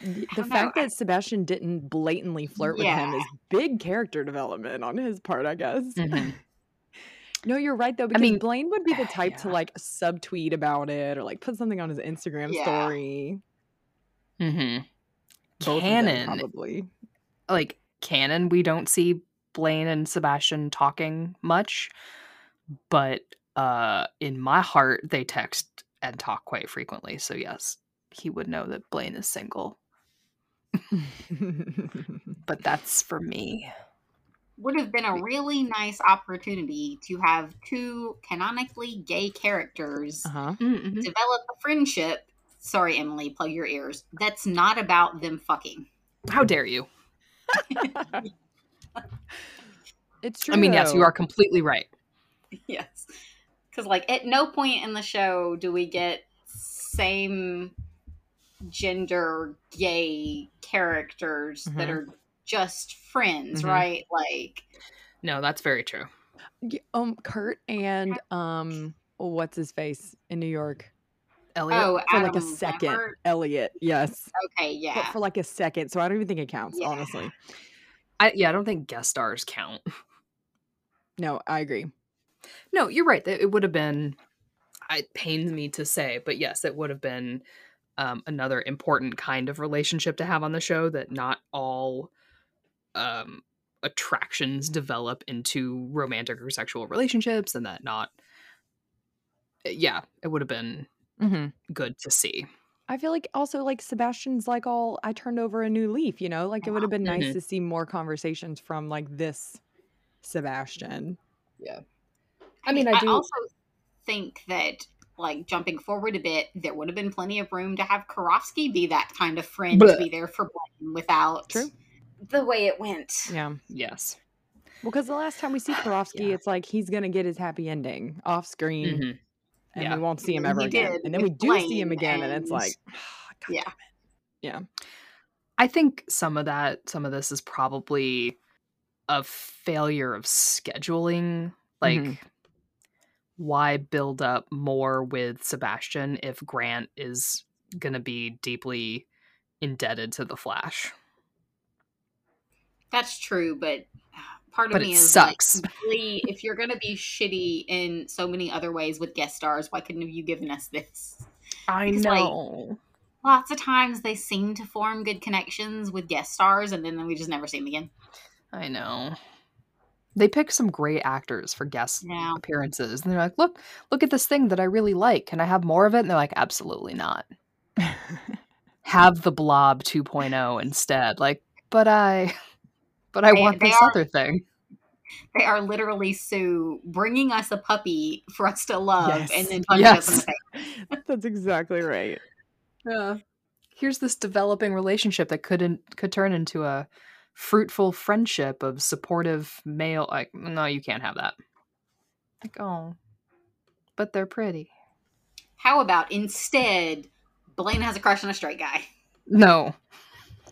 The fact know. that Sebastian didn't blatantly flirt with him is big character development on his part, I guess. Mhm. No, you're right though, because mean, Blaine would be the type to yeah. like subtweet about it or like put something on his Instagram Yeah. story. Mm-hmm. Both of them, Canon, probably. like canon, we don't see Blaine and Sebastian talking much, but uh, in my heart, they text and talk quite frequently. So yes, he would know that Blaine is single, but that's for me. would have been a really nice opportunity to have two canonically gay characters uh huh. Mm-hmm. develop a friendship. Sorry, Emily, plug your ears. That's not about them fucking. How dare you? It's true. I mean, yes, you are completely right. yes. Because, like, at no point in the show do we get same gender gay characters that Mhm. are just friends, Mhm. right? Like, No, that's very true. Um, Kurt and um, what's his face in New York Elliot. oh, for like a second. Lambert? Elliot, yes, Okay, but yeah. for like a second. So I don't even think it counts, Yeah. honestly. I, yeah, I don't think guest stars count. No, I agree. No, you're right. It would have been. It pains me to say, but yes, it would have been um, another important kind of relationship to have on the show. That not all um, attractions develop into romantic or sexual relationships, and that not. eh, Yeah, it would have been hmm good to see. I feel like also like Sebastian's like all I turned over a new leaf, you know? Like it would have been nice Mhm. to see more conversations from like this Sebastian. Yeah. I mean, I do- also think that, like, jumping forward a bit, there would have been plenty of room to have Karofsky be that kind of friend to be there for Blaine without True. the way it went. Yeah. Yes. Well, because the last time we see Karofsky, Yeah. it's like he's gonna get his happy ending off screen Mhm. And Yeah. we won't see him He ever again. did And then we do see him again and it's like God Yeah. it. Yeah. I think some of that, some of this is probably a failure of scheduling. Like, Mhm. why build up more with Sebastian if Grant is going to be deeply indebted to the Flash? That's true, but part of But me it is sucks. like, really, if you're going to be shitty in so many other ways with guest stars, why couldn't have you given us this? I Because, like, Lots of times they seem to form good connections with guest stars, and then we just never see them again. I know. They pick some great actors for guest Yeah. appearances, and they're like, "Look, look at this thing that I really like. Can I have more of it?" And they're like, "Absolutely not. Have the Blob 2.0 instead." Like, but I, but I They- want this are- other thing. They are literally Sue bringing us a puppy for us to love and then punching us in the Yes. face. That's exactly right. Yeah. Here's this developing relationship that could in, could turn into a fruitful friendship of supportive male. Like, no, you can't have that. Like, oh, but they're pretty. How about instead, Blaine has a crush on a straight guy? No.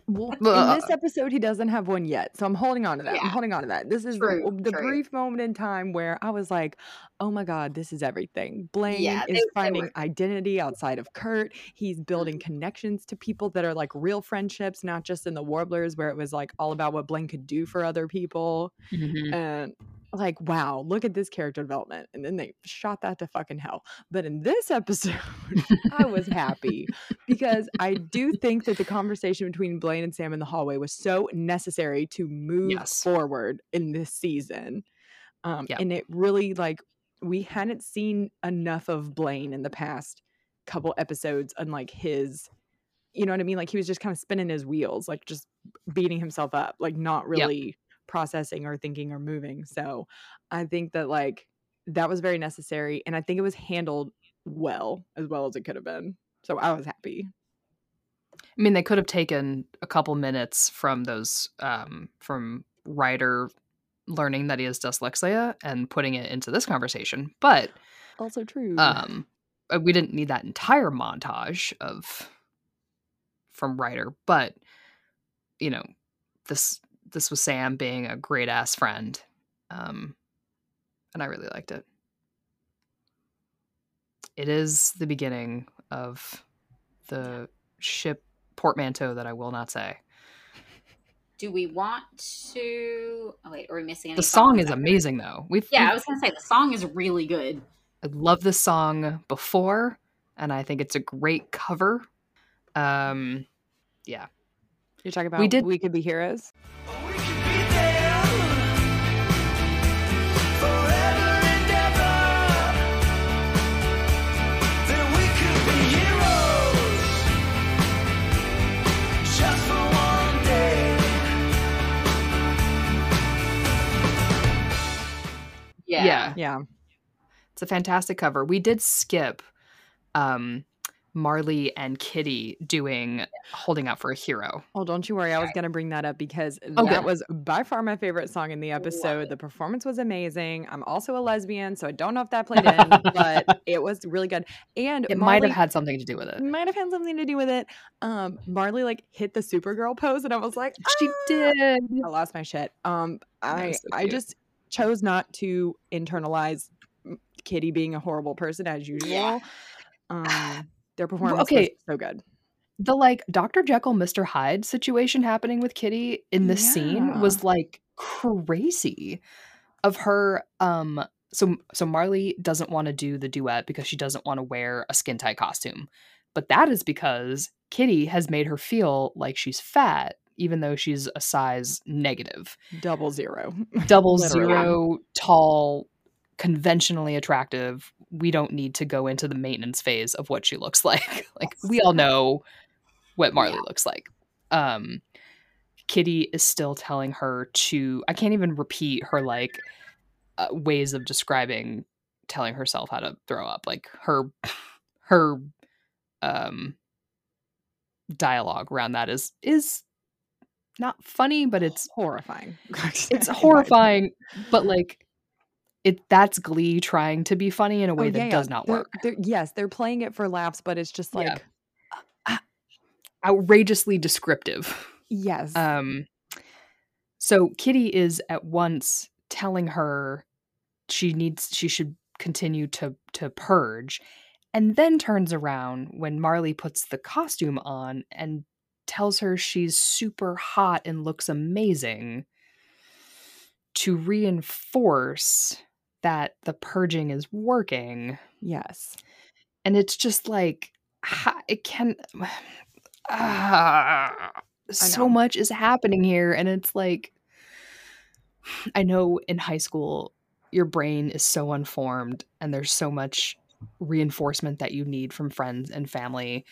Well, in uh, this episode, he doesn't have one yet, so I'm holding on to that. I'm holding on to that. This is True, the, the true. brief moment in time where I was like, "Oh my god, this is everything." Blaine Yeah, is finding identity outside of Kurt. He's building mm-hmm. connections to people that are like real friendships, not just in the Warblers, where it was like all about what Blaine could do for other people. Mm-hmm. And like, wow, look at this character development. And then they shot that to fucking hell. But in this episode, I was happy because I do think that the conversation between Blaine and Sam in the hallway was so necessary to move Yes. forward in this season. Um. And it really, like, we hadn't seen enough of Blaine in the past couple episodes, unlike his. You know what I mean? Like he was just kind of spinning his wheels, like just beating himself up, like not really processing or thinking or moving. So I think that like that was very necessary and I think it was handled well as well as it could have been. So I was happy. I mean, they could have taken a couple minutes from those, um, from Ryder learning that he has dyslexia and putting it into this conversation, but Also true. um, uh, we didn't need that entire montage of from Ryder, but you know, this this was Sam being a great ass friend, um, and I really liked it. It is the beginning of the ship portmanteau that I will not say. Do we want to? Oh wait, are we missing any? The song is out there? amazing, though. We've Yeah, we've- I was gonna say the song is really good. I love this song before, and I think it's a great cover. Um, yeah, You're talking about we we did- we could be heroes. Yeah. yeah, Yeah. it's a fantastic cover. We did skip um, Marley and Kitty doing "Holding Out for a Hero." Oh, don't you worry. I was going to bring that up because Oh, that was by far my favorite song in the episode. The performance was amazing. I'm also a lesbian, so I don't know if that played in, but it was really good. And It might have had something to do with it. might have had something to do with it. Um, Marley like hit the Supergirl pose, and I was like, She "Ah!" did. I lost my shit. Um, I so I just chose not to internalize Kitty being a horrible person as usual. Yeah. Um, their performance okay. was so good. The like Dr. Jekyll, Mr. Hyde situation happening with Kitty in this scene was like crazy. Of her, um, so so Marley doesn't want to do the duet because she doesn't want to wear a skin tight costume, but that is because Kitty has made her feel like she's fat, even though she's a size negative. Double zero. double zero tall conventionally attractive we don't need to go into the maintenance phase of what she looks like like we all know what marley Yeah. looks like um kitty is still telling her to i can't even repeat her like uh, ways of describing telling herself how to throw up like her her um dialogue around that is is not funny but it's horrifying. it's horrifying but like it that's glee trying to be funny in a way Oh, that yeah, yeah. does not They're- work they're- yes, they're playing it for laughs, but it's just like Yeah. outrageously descriptive yes, um so kitty is at once telling her she needs she should continue to to purge and then turns around when marley puts the costume on and tells her she's super hot and looks amazing to reinforce that the purging is working yes. and it's just like it can ah, so much is happening here and it's like I know in high school your brain is so unformed and there's so much reinforcement that you need from friends and family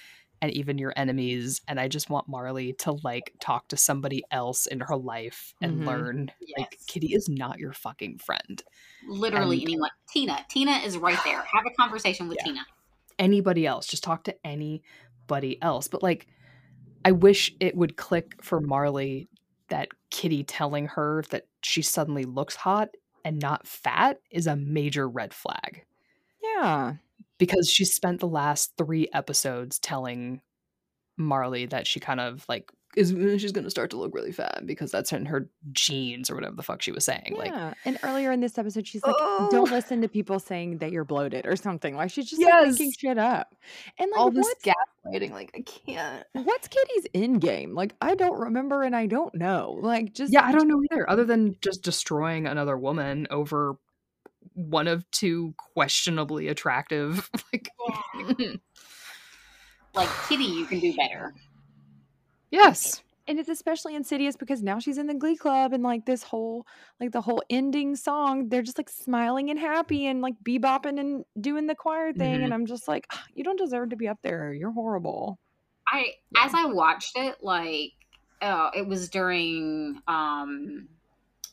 and even your enemies and I just want Marley to like talk to somebody else in her life and Mhm. learn like Kitty is not your fucking friend. Literally And- anyone. Tina. Tina is right there. Have a conversation with Yeah. Tina. Anybody else, just talk to anybody else. But like I wish it would click for Marley that Kitty telling her that she suddenly looks hot and not fat is a major red flag. Yeah. Because she spent the last three episodes telling Marley that she kind of like is uh, she's gonna start to look really fat because that's in her genes or whatever the fuck she was saying. Like, yeah. and earlier in this episode, she's like, Oh. "Don't listen to people saying that you're bloated or something." Like she's just like making shit up. And like, all this gaslighting, like I can't. what's Kitty's end game? Like, I don't remember, and I don't know. Like, just Yeah, I don't know either. Other than just destroying another woman over one of two questionably attractive, like, Like Kitty, you can do better. yes, and it's especially insidious because now she's in the glee club and like this whole like the whole ending song they're just like smiling and happy and like bebopping and doing the choir thing Mhm. and i'm just like "Ah, you don't deserve to be up there you're horrible I as I watched it, like uh, it was during um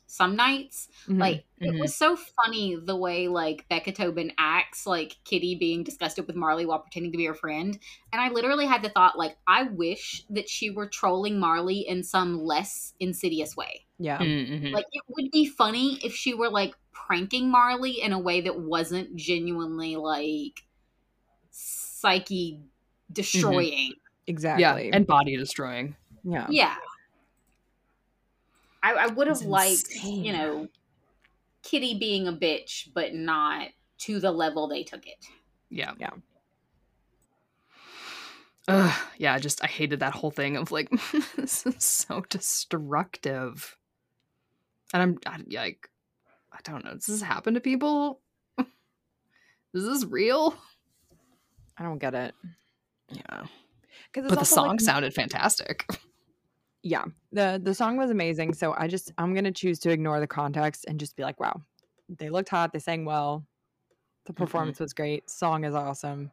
some nights. Mhm. Like Mhm. it was so funny the way like Becca Tobin acts like Kitty being disgusted with Marley while pretending to be her friend. And I literally had the thought like I wish that she were trolling Marley in some less insidious way. yeah Mhm. Like it would be funny if she were like pranking Marley in a way that wasn't genuinely like psyche destroying. exactly yeah, and body destroying. yeah Yeah. I, I would have liked, insane. you know, Kitty being a bitch, but not to the level they took it. Yeah. Yeah. Ugh, yeah, I just I hated that whole thing of like this is so destructive. And I'm I, like I don't know, does this happen to people? is this real? i don't get it Yeah. because But the song sounded fantastic. yeah the the song was amazing so i just i'm gonna choose to ignore the context and just be like wow they looked hot they sang well the performance was great song is awesome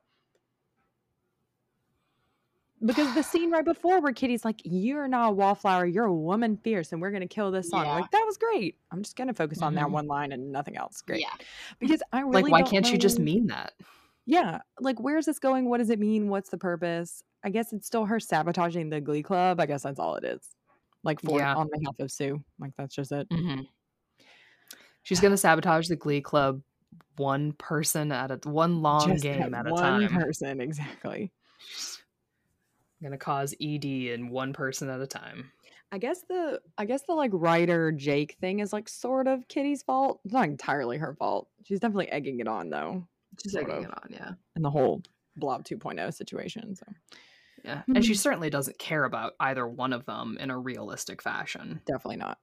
because the scene right before where kitty's like you're not a wallflower you're a woman fierce and we're gonna kill this song Yeah. like that was great i'm just gonna focus on that Mhm. one line and nothing else great Yeah. because i really like why can't you just mean that? yeah like where's this going what does it mean what's the purpose i guess it's still her sabotaging the glee club i guess that's all it is like for Yeah. on behalf of sue like that's just it Mm-hmm. She's gonna sabotage the Glee Club one person at a one long Just game at a time. one person exactly I'm Gonna cause ED in one person at a time. i guess the i guess the like Ryder jake thing is like sort of kitty's fault it's not entirely her fault she's definitely egging it on though She's egging of. it on, yeah. And the whole blob 2.0 situation so Yeah. And she Mhm. certainly doesn't care about either one of them in a realistic fashion. definitely not.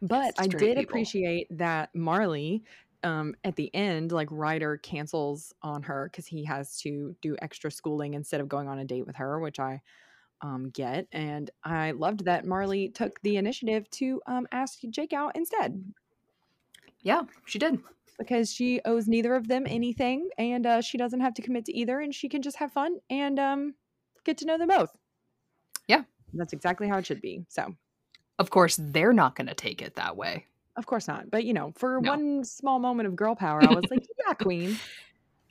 But I did people. appreciate that Marley, um, at the end, like Ryder cancels on her because he has to do extra schooling instead of going on a date with her, which I um, get. And I loved that Marley took the initiative to um, ask Jake out instead Yeah, she did. because she owes neither of them anything and uh, she doesn't have to commit to either and she can just have fun and um, get to know them both. Yeah. That's exactly how it should be. So. Of course, they're not gonna take it that way. Of course not. But you know, for No. one small moment of girl power, I was like, yeah, queen.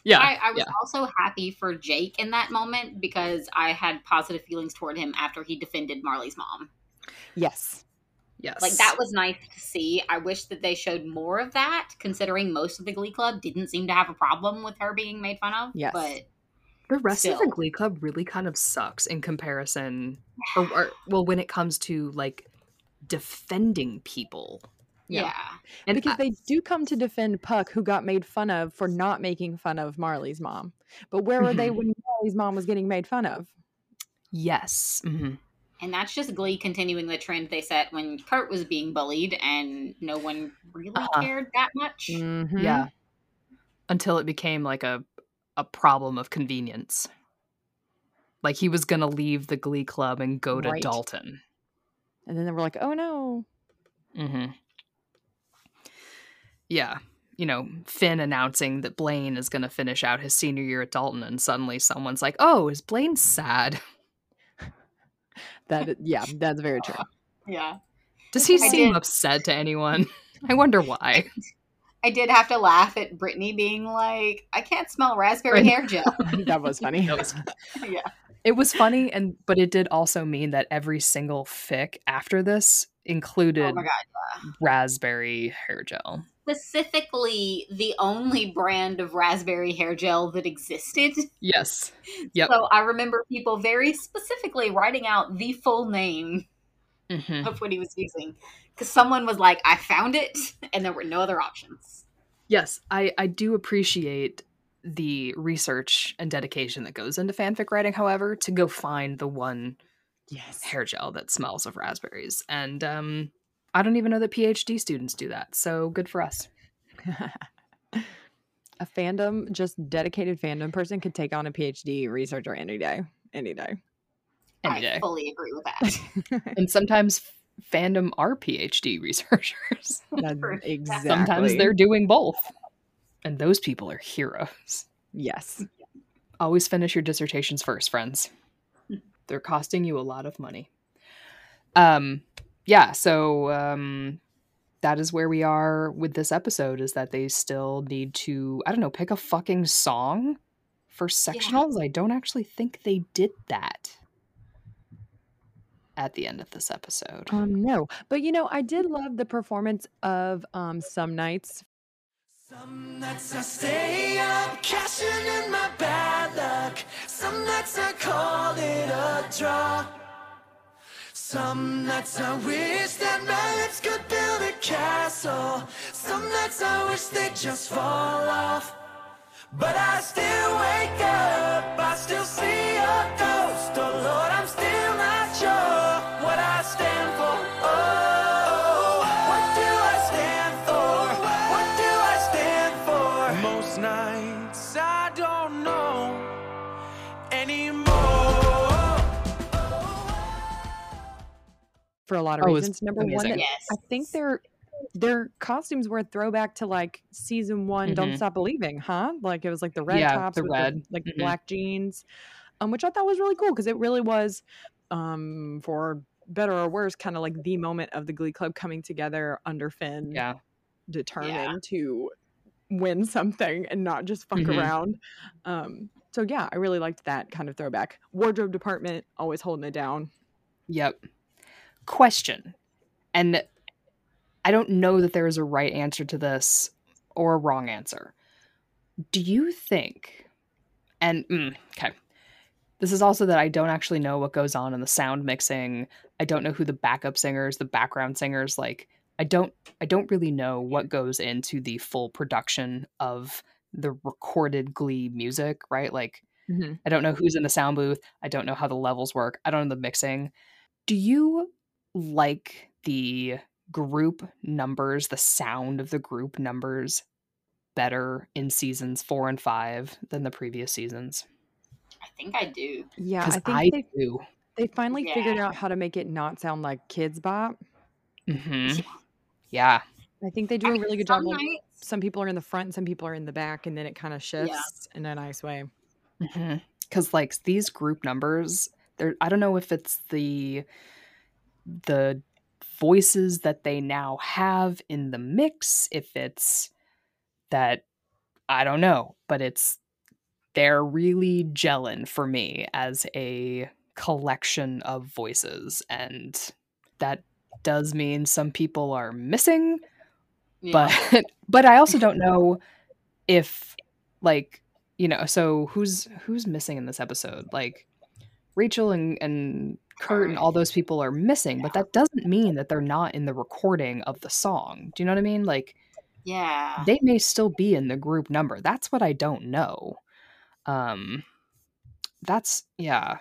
Yeah. I, I was yeah. also happy for Jake in that moment because I had positive feelings toward him after he defended Marley's mom. Yes. yes. Like that was nice to see. I wish that they showed more of that, considering most of the Glee Club didn't seem to have a problem with her being made fun of. Yes. But the rest of the. Glee Club really kind of sucks in comparison or, or well when it comes to like defending people. Yeah. yeah. And because I- they do come to defend Puck, who got made fun of for not making fun of Marley's mom. But where were they Mhm. when Marley's mom was getting made fun of? yes. mhm. And that's just Glee continuing the trend they set when Kurt was being bullied and no one really Uh-huh. cared that much. Mhm. Yeah. Until it became like a a problem of convenience. Like he was gonna leave the Glee Club and go to Right. Dalton. And then they were like, oh no. Mm-hmm. yeah, you know, Finn announcing that Blaine is going to finish out his senior year at Dalton, and suddenly someone's like, "Oh, is Blaine sad? That yeah, that's very true. Yeah. Does he I seem did. upset to anyone? I wonder why." I did have to laugh at Brittany being like, I can't smell raspberry Right. hair gel. that was funny. That was- yeah. It was funny, and but it did also mean that every single fic after this included Oh my god. raspberry hair gel. Specifically, the only brand of raspberry hair gel that existed. Yes. Yep. So I remember people very specifically writing out the full name Mhm. of what he was using. Because someone was like, I found it, and there were no other options. Yes, I I do appreciate the research and dedication that goes into fanfic writing. However, to go find the one Yes. hair gel that smells of raspberries, and um, I don't even know that PhD students do that. So good for us. a fandom, just dedicated fandom person could take on a PhD researcher any day. Any day. Any I day. fully agree with that. And sometimes fandom are PhD researchers. Exactly. Sometimes they're doing both. And those people are heroes. yes. Always finish your dissertations first, friends. They're costing you a lot of money. Um yeah, so um that is where we are with this episode is that they still need to I don't know, pick a fucking song for sectionals. I don't actually think they did that at the end of this episode. Um, no, but you know, I did love the performance of um some nights. Some nights I stay up, cashing in my bad luck. Some nights I call it a draw. Some nights I wish that my lips could build a castle. Some nights I wish they'd just fall off. But I still wake up, I still see a ghost. Oh Lord, I'm nights I don't know anymore. for a lot of Oh, reasons. Number one, amazing. that yes. I think their their costumes were a throwback to like season one. Don't Mhm. stop believing, huh? Like it was like the red Yeah, tops, the with red. like Mhm. black jeans, um, which I thought was really cool because it really was, um, for better or worse, kind of like the moment of the Glee Club coming together under Finn, Yeah. determined to win something and not just fuck Mhm. around. Um, so yeah, I really liked that kind of throwback. Wardrobe department always holding it down. Yep. Question. And I don't know that there is a right answer to this or a wrong answer. Do you think, and mm, okay, this is also that I don't actually know what goes on in the sound mixing. I don't know who the backup singers, the background singers, like I don't I don't really know what goes into the full production of the recorded glee music, right? Like I don't know who's in the sound booth. I don't know how the levels work. I don't know the mixing. Do you like the group numbers, the sound of the group numbers better in seasons four and five than the previous seasons? I think I do. Yeah, I think I, they do. They finally figured out how to make it not sound like kids bop. hmm Yeah. I think they do I a mean, really good some job. Nights- some people are in the front, and some people are in the back, and then it kind of shifts in a nice way. Mm-hmm. Because like these group numbers, there. I don't know if it's the the voices that they now have in the mix, if it's that I don't know, but it's they're really gelling for me as a collection of voices, and that does mean some people are missing yeah. but but I also don't know if like you know so who's who's missing in this episode? Like Rachel and and Kurt and all those people are missing but that doesn't mean that they're not in the recording of the song. Do you know what I mean? Like yeah. they may still be in the group number. That's what I don't know. Um that's yeah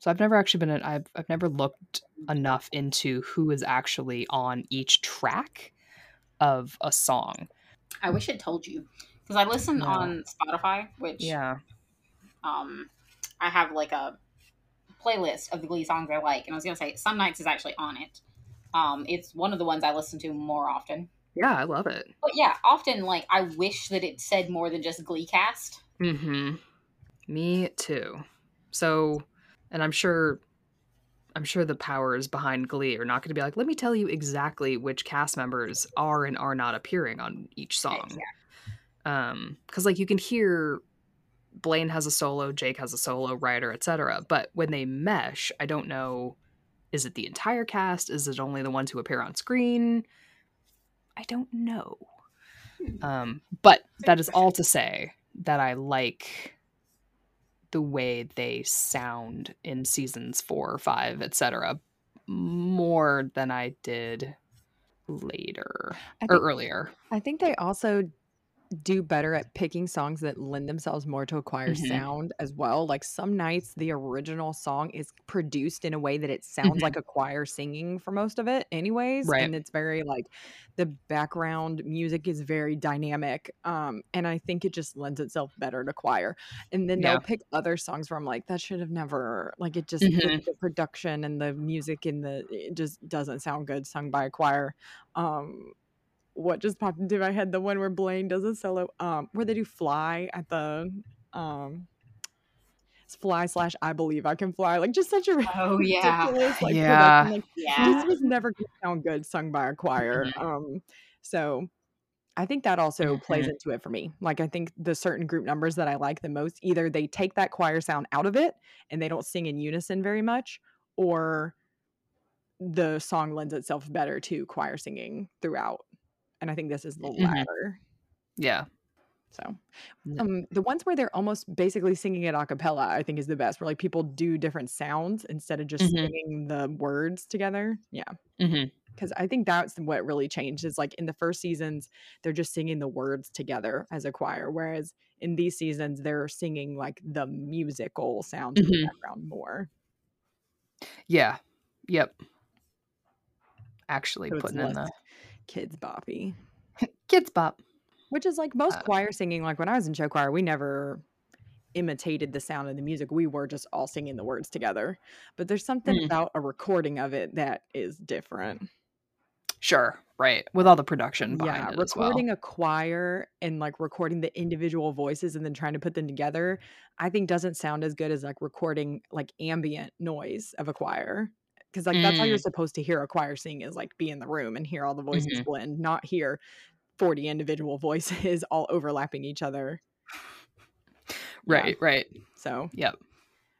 so I've never actually been in, I've I've never looked enough into who is actually on each track of a song. I wish it told you because I listen Yeah. on Spotify, which Yeah. um, I have like a playlist of the Glee songs I like, and I was gonna say some nights is actually on it. Um, it's one of the ones I listen to more often Yeah, I love it. But yeah, often like I wish that it said more than just Glee cast. Mm-hmm. Me too. So, and I'm sure, I'm sure the powers behind Glee are not going to be like, let me tell you exactly which cast members are and are not appearing on each song. Exactly. Um, because like you can hear Blaine has a solo, Jake has a solo, Ryder, etc. But when they mesh, I don't know. Is it the entire cast? Is it only the ones who appear on screen? I don't know. Hmm. Um, but that is all to say that I like the way they sound in seasons four, or five, etc. more than I did later I or earlier. I think they also do better at picking songs that lend themselves more to a choir Mhm. sound as well. Like some nights, the original song is produced in a way that it sounds Mhm. like a choir singing for most of it, anyways. Right. And it's very like the background music is very dynamic. Um, and I think it just lends itself better to choir. And then Yeah. they'll pick other songs where I'm like, that should have never like it just Mhm. the, the production and the music and the it just doesn't sound good sung by a choir. Um what just popped into my head the one where blaine does a solo um where they do fly at the um fly slash i believe i can fly like just such a Oh, yeah. ridiculous like Yeah. like Yeah. this was never gonna sound good sung by a choir Mhm. um so i think that also plays into it for me like i think the certain group numbers that i like the most either they take that choir sound out of it and they don't sing in unison very much or the song lends itself better to choir singing throughout and i think this is the Mhm. latter Yeah. so um the ones where they're almost basically singing it a cappella i think is the best where like people do different sounds instead of just Mhm. singing the words together yeah because I think that's what really changed is like in the first seasons they're just singing the words together as a choir, whereas in these seasons they're singing like the musical sounds in the Mhm. background more. Yeah. Yep. Actually So putting in the kids boppy, Kidz Bop. which is like most Uh, choir singing. Like when I was in show choir, we never imitated the sound of the music. We were just all singing the words together. But there's something Mm. about a recording of it that is different. Sure. Right. With all the production behind yeah it as well. recording a choir and like recording the individual voices and then trying to put them together i think doesn't sound as good as like recording like ambient noise of a choir because like that's how you're Mm. supposed to hear a choir sing is like be in the room and hear all the voices Mhm. blend not hear 40 individual voices all overlapping each other Yeah. Right. Right. so Yep.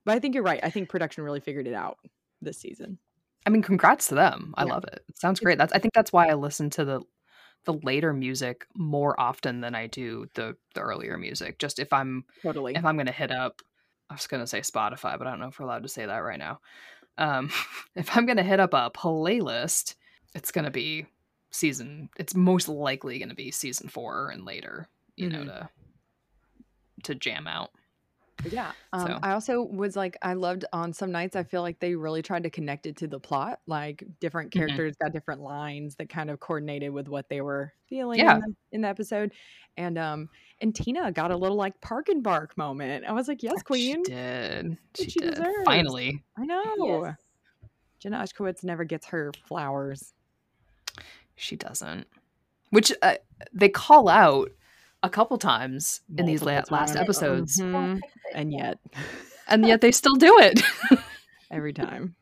but i think you're right i think production really figured it out this season I mean, congrats to them. I Yeah. love it. It sounds great. That's I think that's why I listen to the the later music more often than I do the the earlier music. Just if I'm totally if I'm gonna hit up I was gonna say Spotify, but I don't know if we're allowed to say that right now. Um if I'm gonna hit up a playlist, it's gonna be season it's most likely gonna be season four and later, you know, Mhm. to to jam out. Yeah. Um, So- I also was like, I loved on some nights, I feel like they really tried to connect it to the plot. Like different Mhm. characters got different lines that kind of coordinated with what they were feeling Yeah. in, the, in the episode. And um and Tina got a little like park and bark moment. I was like, yes, queen. She did. She, she did. deserves. Finally. I know. Yes. Jenna Ushkowitz never gets her flowers. She doesn't. Which uh, they call out a couple times in these la- multiple last times. episodes, Mhm. And yet, and yet they still do it. every time.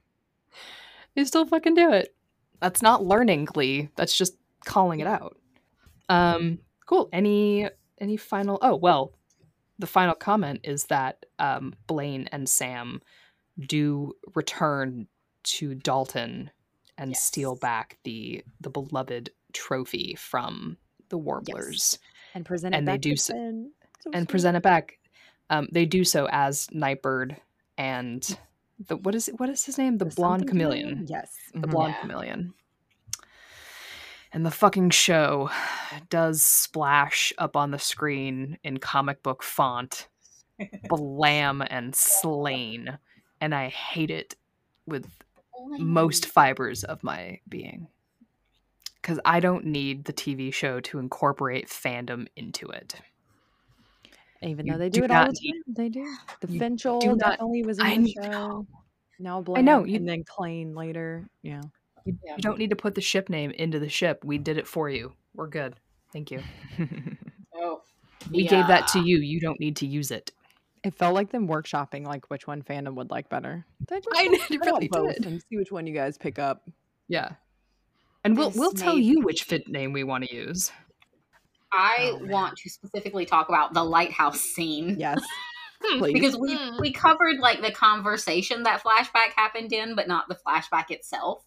they still fucking do it. That's not learning Glee. That's just calling it out. Um, cool. Any any final? Oh well, the final comment is that um, Blaine and Sam do return to Dalton and steal back the the beloved trophy from the Warblers. And present it And they back do so-. So and sweet. present it back. Um, they do so as Nightbird and the what is it? What is his name? The, The blonde chameleon. Yes. The mhm. blonde Yeah. chameleon. And the fucking show does splash up on the screen in comic book font, blam and slain, and I hate it with most fibers of my being. Because I don't need the TV show to incorporate fandom into it. Even You though they do do it all the time. They do. The you Finchel do not- definitely was in I the know. show. Now I know, you- and then Klaine later. Yeah. You, Yeah. you don't need to put the ship name into the ship. We did it for you. We're good. Thank you. Oh, We gave that to you. You don't need to use it. It felt like them workshopping like which one fandom would like better. They're just I like, know, it "I really both," did. And see which one you guys pick up. Yeah. And we'll we'll tell may you which fit name we want to use. I Oh, want to specifically talk about the lighthouse scene. Yes. Because we Hmm. we covered like the conversation that flashback happened in, but not the flashback itself.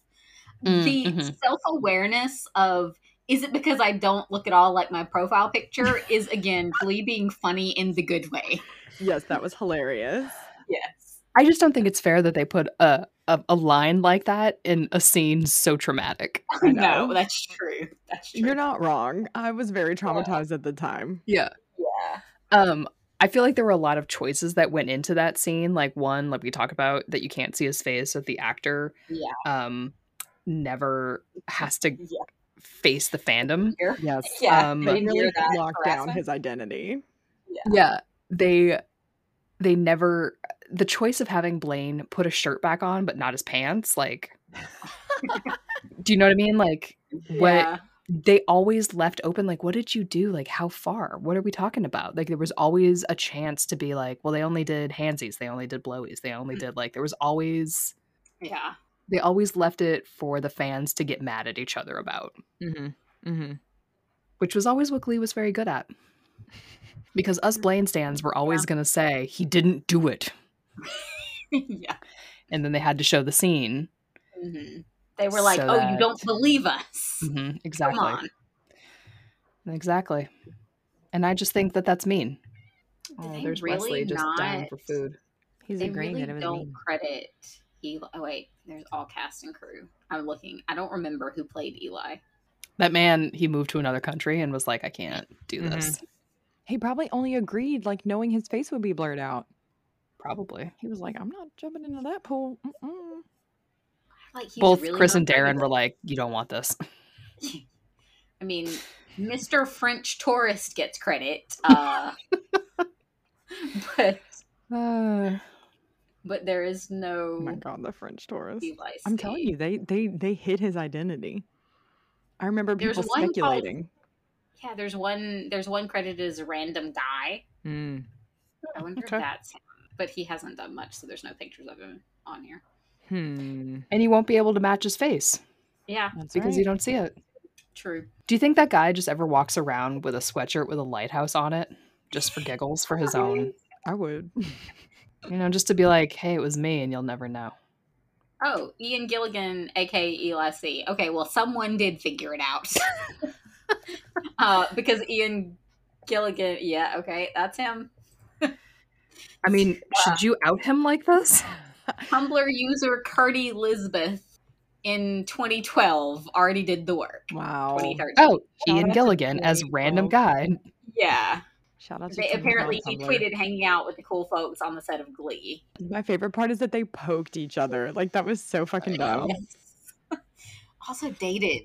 Mm, the mhm. self awareness of is it because I don't look at all like my profile picture is again Glee being funny in the good way. yes, that was hilarious. Yes. I just don't think it's fair that they put a, a a line like that in a scene so traumatic. I No, that's true. That's true. You're not wrong. I was very traumatized at the time. Yeah. Yeah. Um, I feel like there were a lot of choices that went into that scene. Like one, like we talk about, that you can't see his face, that the actor Yeah. um never has to Yeah. face the fandom. Yes. Yeah. Um, they They really hear that locked down his identity. Yeah. They they never the choice of having Blaine put a shirt back on but not his pants, like do you know what I mean? Like what Yeah. they always left open like what did you do like how far what are we talking about like there was always a chance to be like well they only did handsies they only did blowies they only did like there was always Yeah. they always left it for the fans to get mad at each other about Mm-hmm. Mm-hmm. which was always what glee was very good at because us blaine stands were always going to say he didn't do it yeah. and then they had to show the scene hmm They were like, So "Oh, you don't believe us? Mhm, Come exactly on." exactly and i just think that that's mean oh they there's really wesley just dying for food He's They agreeing really that it was don't mean. credit Eli. Oh wait, there's all cast and crew. I'm looking. I don't remember who played Eli. That man, he moved to another country and was like, I can't do Mhm. this. He probably only agreed, like knowing his face would be blurred out. Probably. He was like, "I'm not jumping into that pool." Mm-mm. Like Both really Chris and Darren were like, you don't want this. I mean, Mr. French tourist gets credit, uh, but Uh, but there is no Oh my god, the French tourist. I'm telling you, they they they hid his identity. I remember There's people called- speculating. Yeah, there's one. There's one credited as a random guy. Mm. I wonder Okay. if that's him, but he hasn't done much, so there's no pictures of him on here. Hmm. and you won't be able to match his face Yeah, That's because right. you don't see it. true. Do you think that guy just ever walks around with a sweatshirt with a lighthouse on it just for giggles, for his own, I would. you know, just to be like, hey, it was me and you'll never know. Oh, Ian Gilligan, aka Eli Okay, well, someone did figure it out. uh, because Ian Gilligan, yeah, okay, that's him. I mean, should you out him like this? Tumblr user Cardi Lisbeth in 2012 already did the work. Wow. Oh, Ian out Gilligan as 2012. random guy. Yeah. Shout out to They, apparently he tweeted hanging out with the cool folks on the set of Glee. My favorite part is that they poked each other. Like that was so fucking dumb. also dated.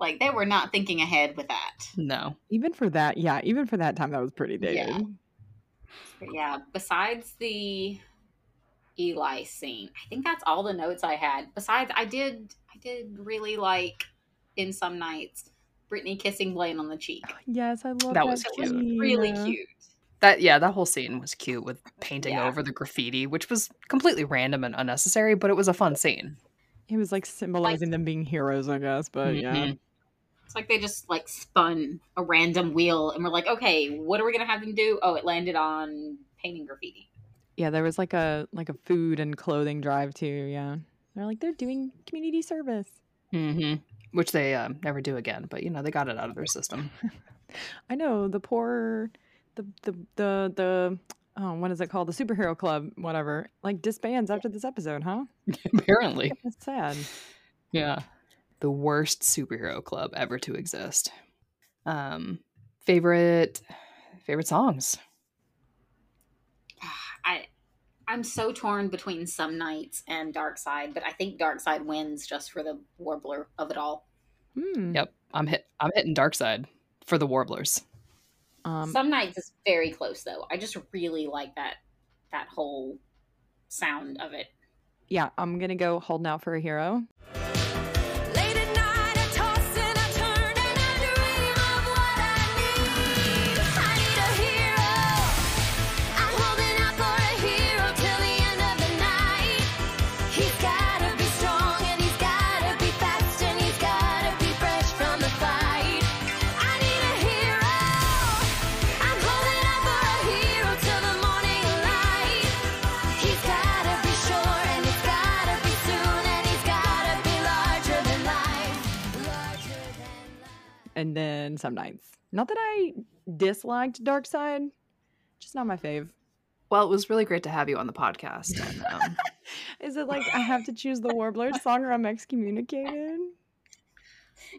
Like they were not thinking ahead with that. No. Even for that, yeah, even for that time, that was pretty dated. Yeah. But yeah, besides the Eli scene, I think that's all the notes I had. Besides, I did I did really like in some nights Brittany kissing Blaine on the cheek. Yes, I love That was cute. was really scene. cute. That yeah, that whole scene was cute with painting Yeah. over the graffiti, which was completely random and unnecessary, but it was a fun scene. It was like symbolizing them being heroes, I guess. But yeah, Mhm. It's like they just like spun a random wheel and we're like, okay, what are we gonna have them do? Oh, it landed on painting graffiti. yeah, there was like a like a food and clothing drive too. Yeah, they're like they're doing community service. Mhm. Which they um, never do again, but you know they got it out of their system. I know the poor, the the the the. Oh, what is it called? The superhero club, whatever. Like disbands after this episode, huh? Apparently, That's sad. yeah, the worst superhero club ever to exist. Um, favorite favorite songs. I I'm so torn between some nights and Dark Side, but I think Dark Side wins just for the warbler of it all. Hmm. Yep, I'm hit. I'm hitting Dark Side for the Warblers. Um, Some nights is very close though. I just really like that that whole sound of it. yeah, I'm gonna go holding out for a hero. And then some nights. Not that I disliked Dark Side, just not my fave. Well, it was really great to have you on the podcast. And, um, Is it like I have to choose the Warbler song or I'm excommunicated?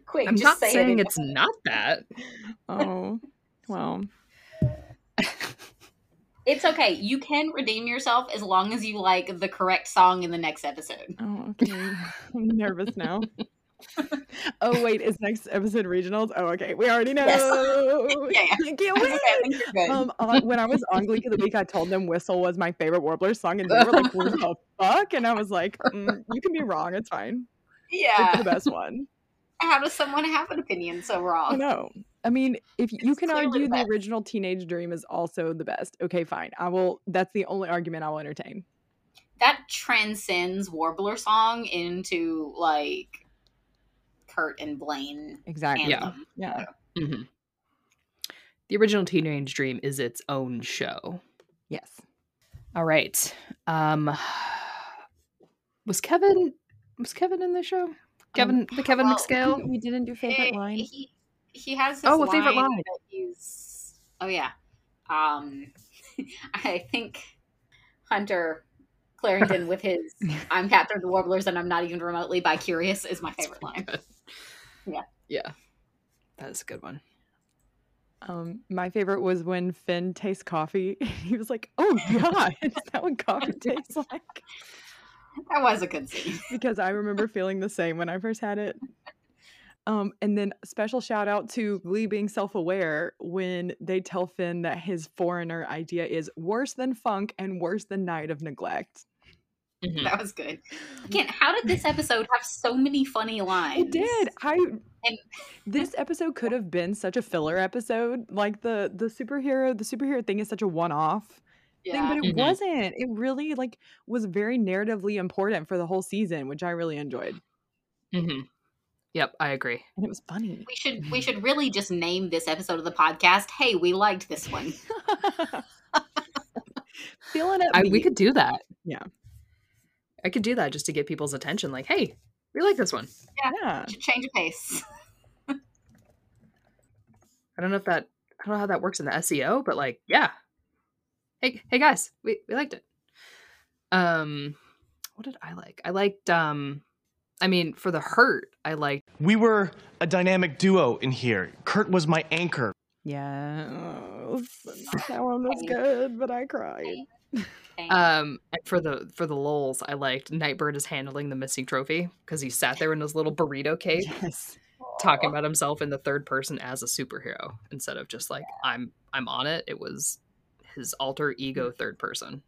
Quick, I'm just not say saying it. it's not that. Oh, well, It's okay. You can redeem yourself as long as you like the correct song in the next episode. oh, okay. I'm nervous now. oh wait, is next episode regionals? Oh, okay. We already know. Yeah, yeah. I can't Okay, wait. I think you're good. Um, on, when I was on Gleek of the Week, I told them Whistle was my favorite Warbler song, and they were like, "What the fuck?" And I was like, mm, "You can be wrong. It's fine. Yeah, it's the best one." How does someone have an opinion so wrong? know. I mean, if you can argue the the original Teenage Dream is also the best, okay, fine. I will. That's the only argument I will entertain. That transcends Warbler song into like Kurt and Blaine Exactly. Yeah. anthem. Yeah. Mhm. The original Teenage Dream is its own show. Yes. All right. Um, was Kevin was Kevin in the show? Kevin, the Kevin well, McHale. We didn't do favorite line. He, he has his Oh, a favorite line. that he's oh yeah. Um I think Hunter Clarington with his I'm Captain of the Warblers and I'm not even remotely bi curious is my favorite line. Yeah. Yeah, that is a good one. Um, my favorite was when Finn tastes coffee. He was like, "Oh God, is that what coffee tastes like?" That was a good scene. Because I remember feeling the same when I first had it. Um, and then special shout out to Glee being self-aware when they tell Finn that his foreigner idea is worse than funk and worse than night of neglect. Mhm. That was good. Again, how did this episode have so many funny lines? It did. I And- this episode could have been such a filler episode. Like the the superhero, the superhero thing is such a one-off thing, but it Mhm. wasn't. It really like was very narratively important for the whole season, which I really enjoyed. hmm Yep, I agree. And it was funny. We should we should really just name this episode of the podcast. Hey, we liked this one. Feeling it. I, we could do that. Yeah. I could do that just to get people's attention. Like, hey, we like this one. Yeah. We should change of pace. I don't know if that I don't know how that works in the SEO, but like, yeah. Hey, hey guys, we, we liked it. Um what did I like? I liked um I mean, for the hurt, I liked We were a dynamic duo in here. Kurt was my anchor. Yeah. that one was good, but I cried. Okay. um and for the for the lols, I liked Nightbird is handling the missing trophy because he sat there in his little burrito cape Yes. talking about himself in the third person as a superhero instead of just like I'm I'm on it. It was his alter ego third person.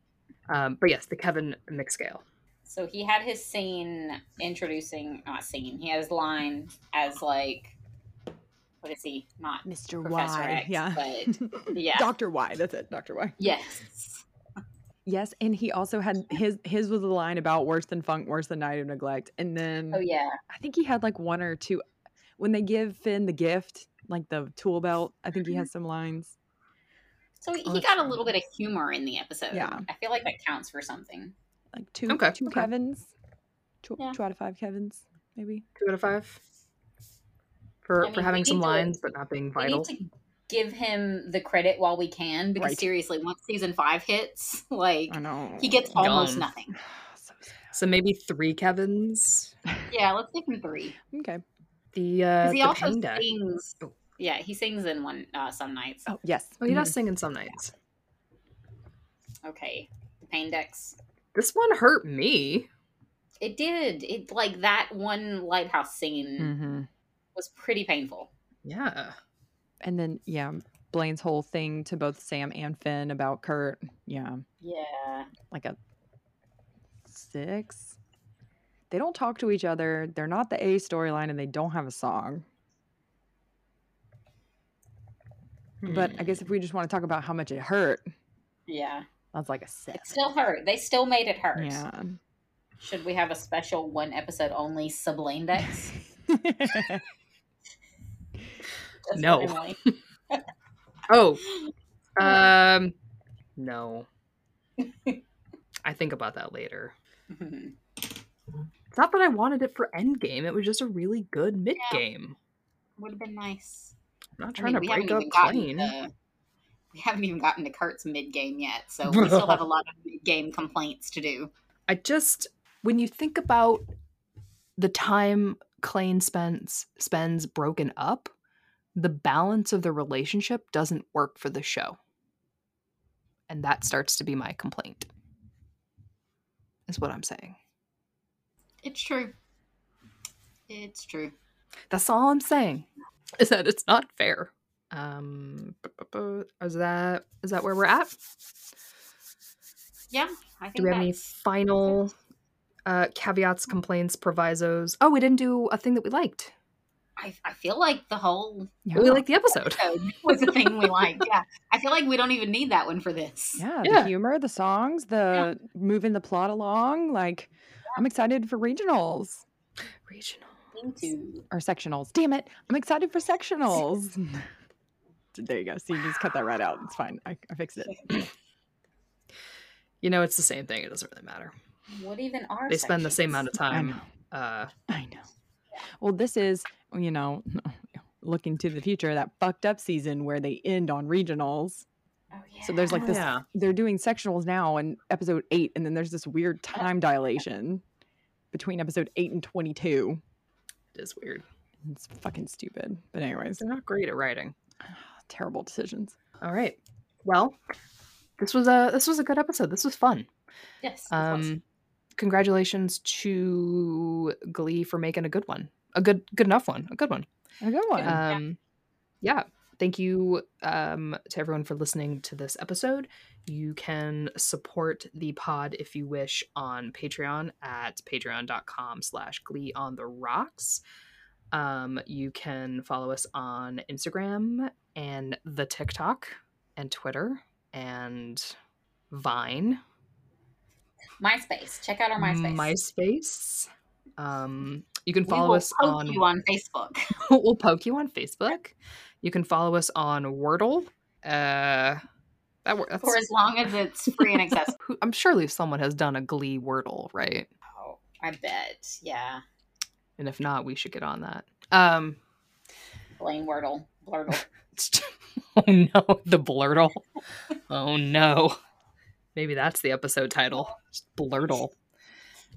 Um, but yes, the Kevin McHale. So he had his scene introducing, not scene, he had his line as like, what is he? Not Mr. Professor Y. X, yeah. but yeah. Dr. Y. That's it. Dr. Y. yes. Yes, and he also had his his was a line about worse than funk, worse than night of neglect. And oh, then Oh yeah. I think he had like one or two when they give Finn the gift, like the tool belt, I think he mm-hmm. has some lines. So he Oh, he got a little bit of humor in the episode. Yeah. I feel like that counts for something. Like two Okay, two okay. Kevins. Two, Yeah. two out of five Kevins, maybe. Two out of five. For I mean, for having some need to- lines but not being We vital. need to give him the credit while we can because Right. seriously, once season five hits, like I know. he gets almost Gone. nothing. so. So maybe three Kevins. Yeah, let's give him three. Okay. The uh Because he the also pain deck. sings. Oh. Yeah, he sings in one uh, some nights. Oh yes. Oh, he does Mhm. sing in some nights. Okay, the pain decks. This one hurt me. It did. It like that one lighthouse scene Mhm. was pretty painful. Yeah. And then yeah, Blaine's whole thing to both Sam and Finn about Kurt. Yeah. Yeah. like a six. They don't talk to each other. They're not the A storyline and they don't have a song. But I guess if we just want to talk about how much it hurt, Yeah. that's like a six. It still hurt. They still made it hurt. Yeah. Should we have a special one episode only Sublime decks? Just No. Oh. Um no. I think about that later. It's not that I wanted it for endgame. It was just a really good mid game. Would have been nice. I'm not I trying mean, to break up to- we haven't even gotten to Kurt's mid game yet, so we still have a lot of mid game complaints to do. I just when you think about the time Klaine spends spends broken up, the balance of the relationship doesn't work for the show. And that starts to be my complaint. Is what I'm saying. It's true. It's true. That's all I'm saying. Is that it's not fair. Um is that is that where we're at? Yeah, I think Do we have any final uh caveats, complaints, provisos? Oh, we didn't do a thing that we liked. I, I feel like the whole We like the episode. episode was the thing we liked. Yeah, I feel like we don't even need that one for this. Yeah, Yeah. the humor, the songs, the moving the plot along. Like, I'm excited for regionals Regional. Me too. or sectionals. Damn it, I'm excited for sectionals. there you go. See, you just cut that right out. It's fine. I, I fixed it. You know, it's the same thing. It doesn't really matter. What even are They spend the same amount of I time. know. Uh, I know. Well, this is, you know, looking to the future, that fucked up season where they end on regionals. Oh, yeah. So there's like this, Yeah. they're doing sectionals now in episode eight, and then there's this weird time dilation between episode eight and 22. it is weird. It's fucking stupid. But, anyways, They're not great at writing. terrible decisions. All right. Well, this was a this was a good episode. This was fun. yes. Um, congratulations to Glee for making a good one. A good good enough one. A good one. A good one. Um, yeah. Thank you um, to everyone for listening to this episode. You can support the pod if you wish on Patreon at patreon.com slash glee on the rocks. Um, you can follow us on Instagram and the TikTok and Twitter and Vine. MySpace. Check out our MySpace. MySpace. Um, you can follow us poke on you on Facebook. we'll poke you on Facebook. You can follow us on Wordle. Uh, that that's, for as long as it's free and accessible. I'm surely someone has done a Glee Wordle, right? Oh, I bet. Yeah. And if not, we should get on that. Um, Blaine Wordle. Blurtle. oh no, the blurtle. Oh no, maybe that's the episode title. Just blurtle.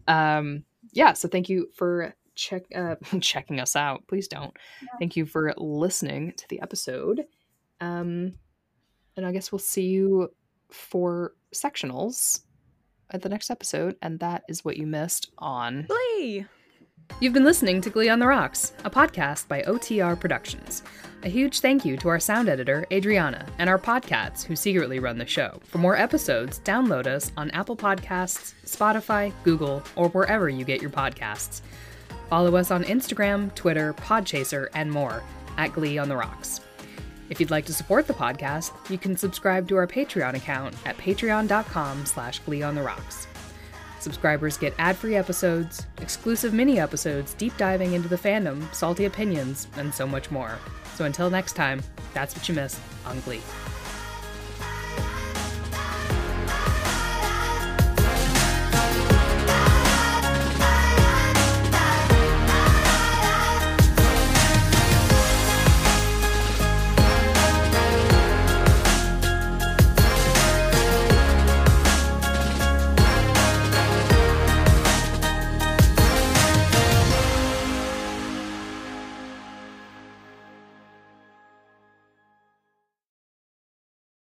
Um, yeah. So thank you for check uh, checking us out. Please don't. Thank you for listening to the episode. Um, and I guess we'll see you for sectionals at the next episode. And that is what you missed on Glee. You've been listening to Glee on the Rocks, a podcast by OTR Productions. A huge thank you to our sound editor, Adriana, and our podcasts who secretly run the show. For more episodes, download us on Apple Podcasts, Spotify, Google, or wherever you get your podcasts. Follow us on Instagram, Twitter, Podchaser, and more at Glee on the Rocks. If you'd like to support the podcast, you can subscribe to our Patreon account at patreon.com slash Glee on the Rocks. Subscribers get ad free episodes, exclusive mini episodes deep diving into the fandom, salty opinions, and so much more. So until next time, that's what you missed on Glee.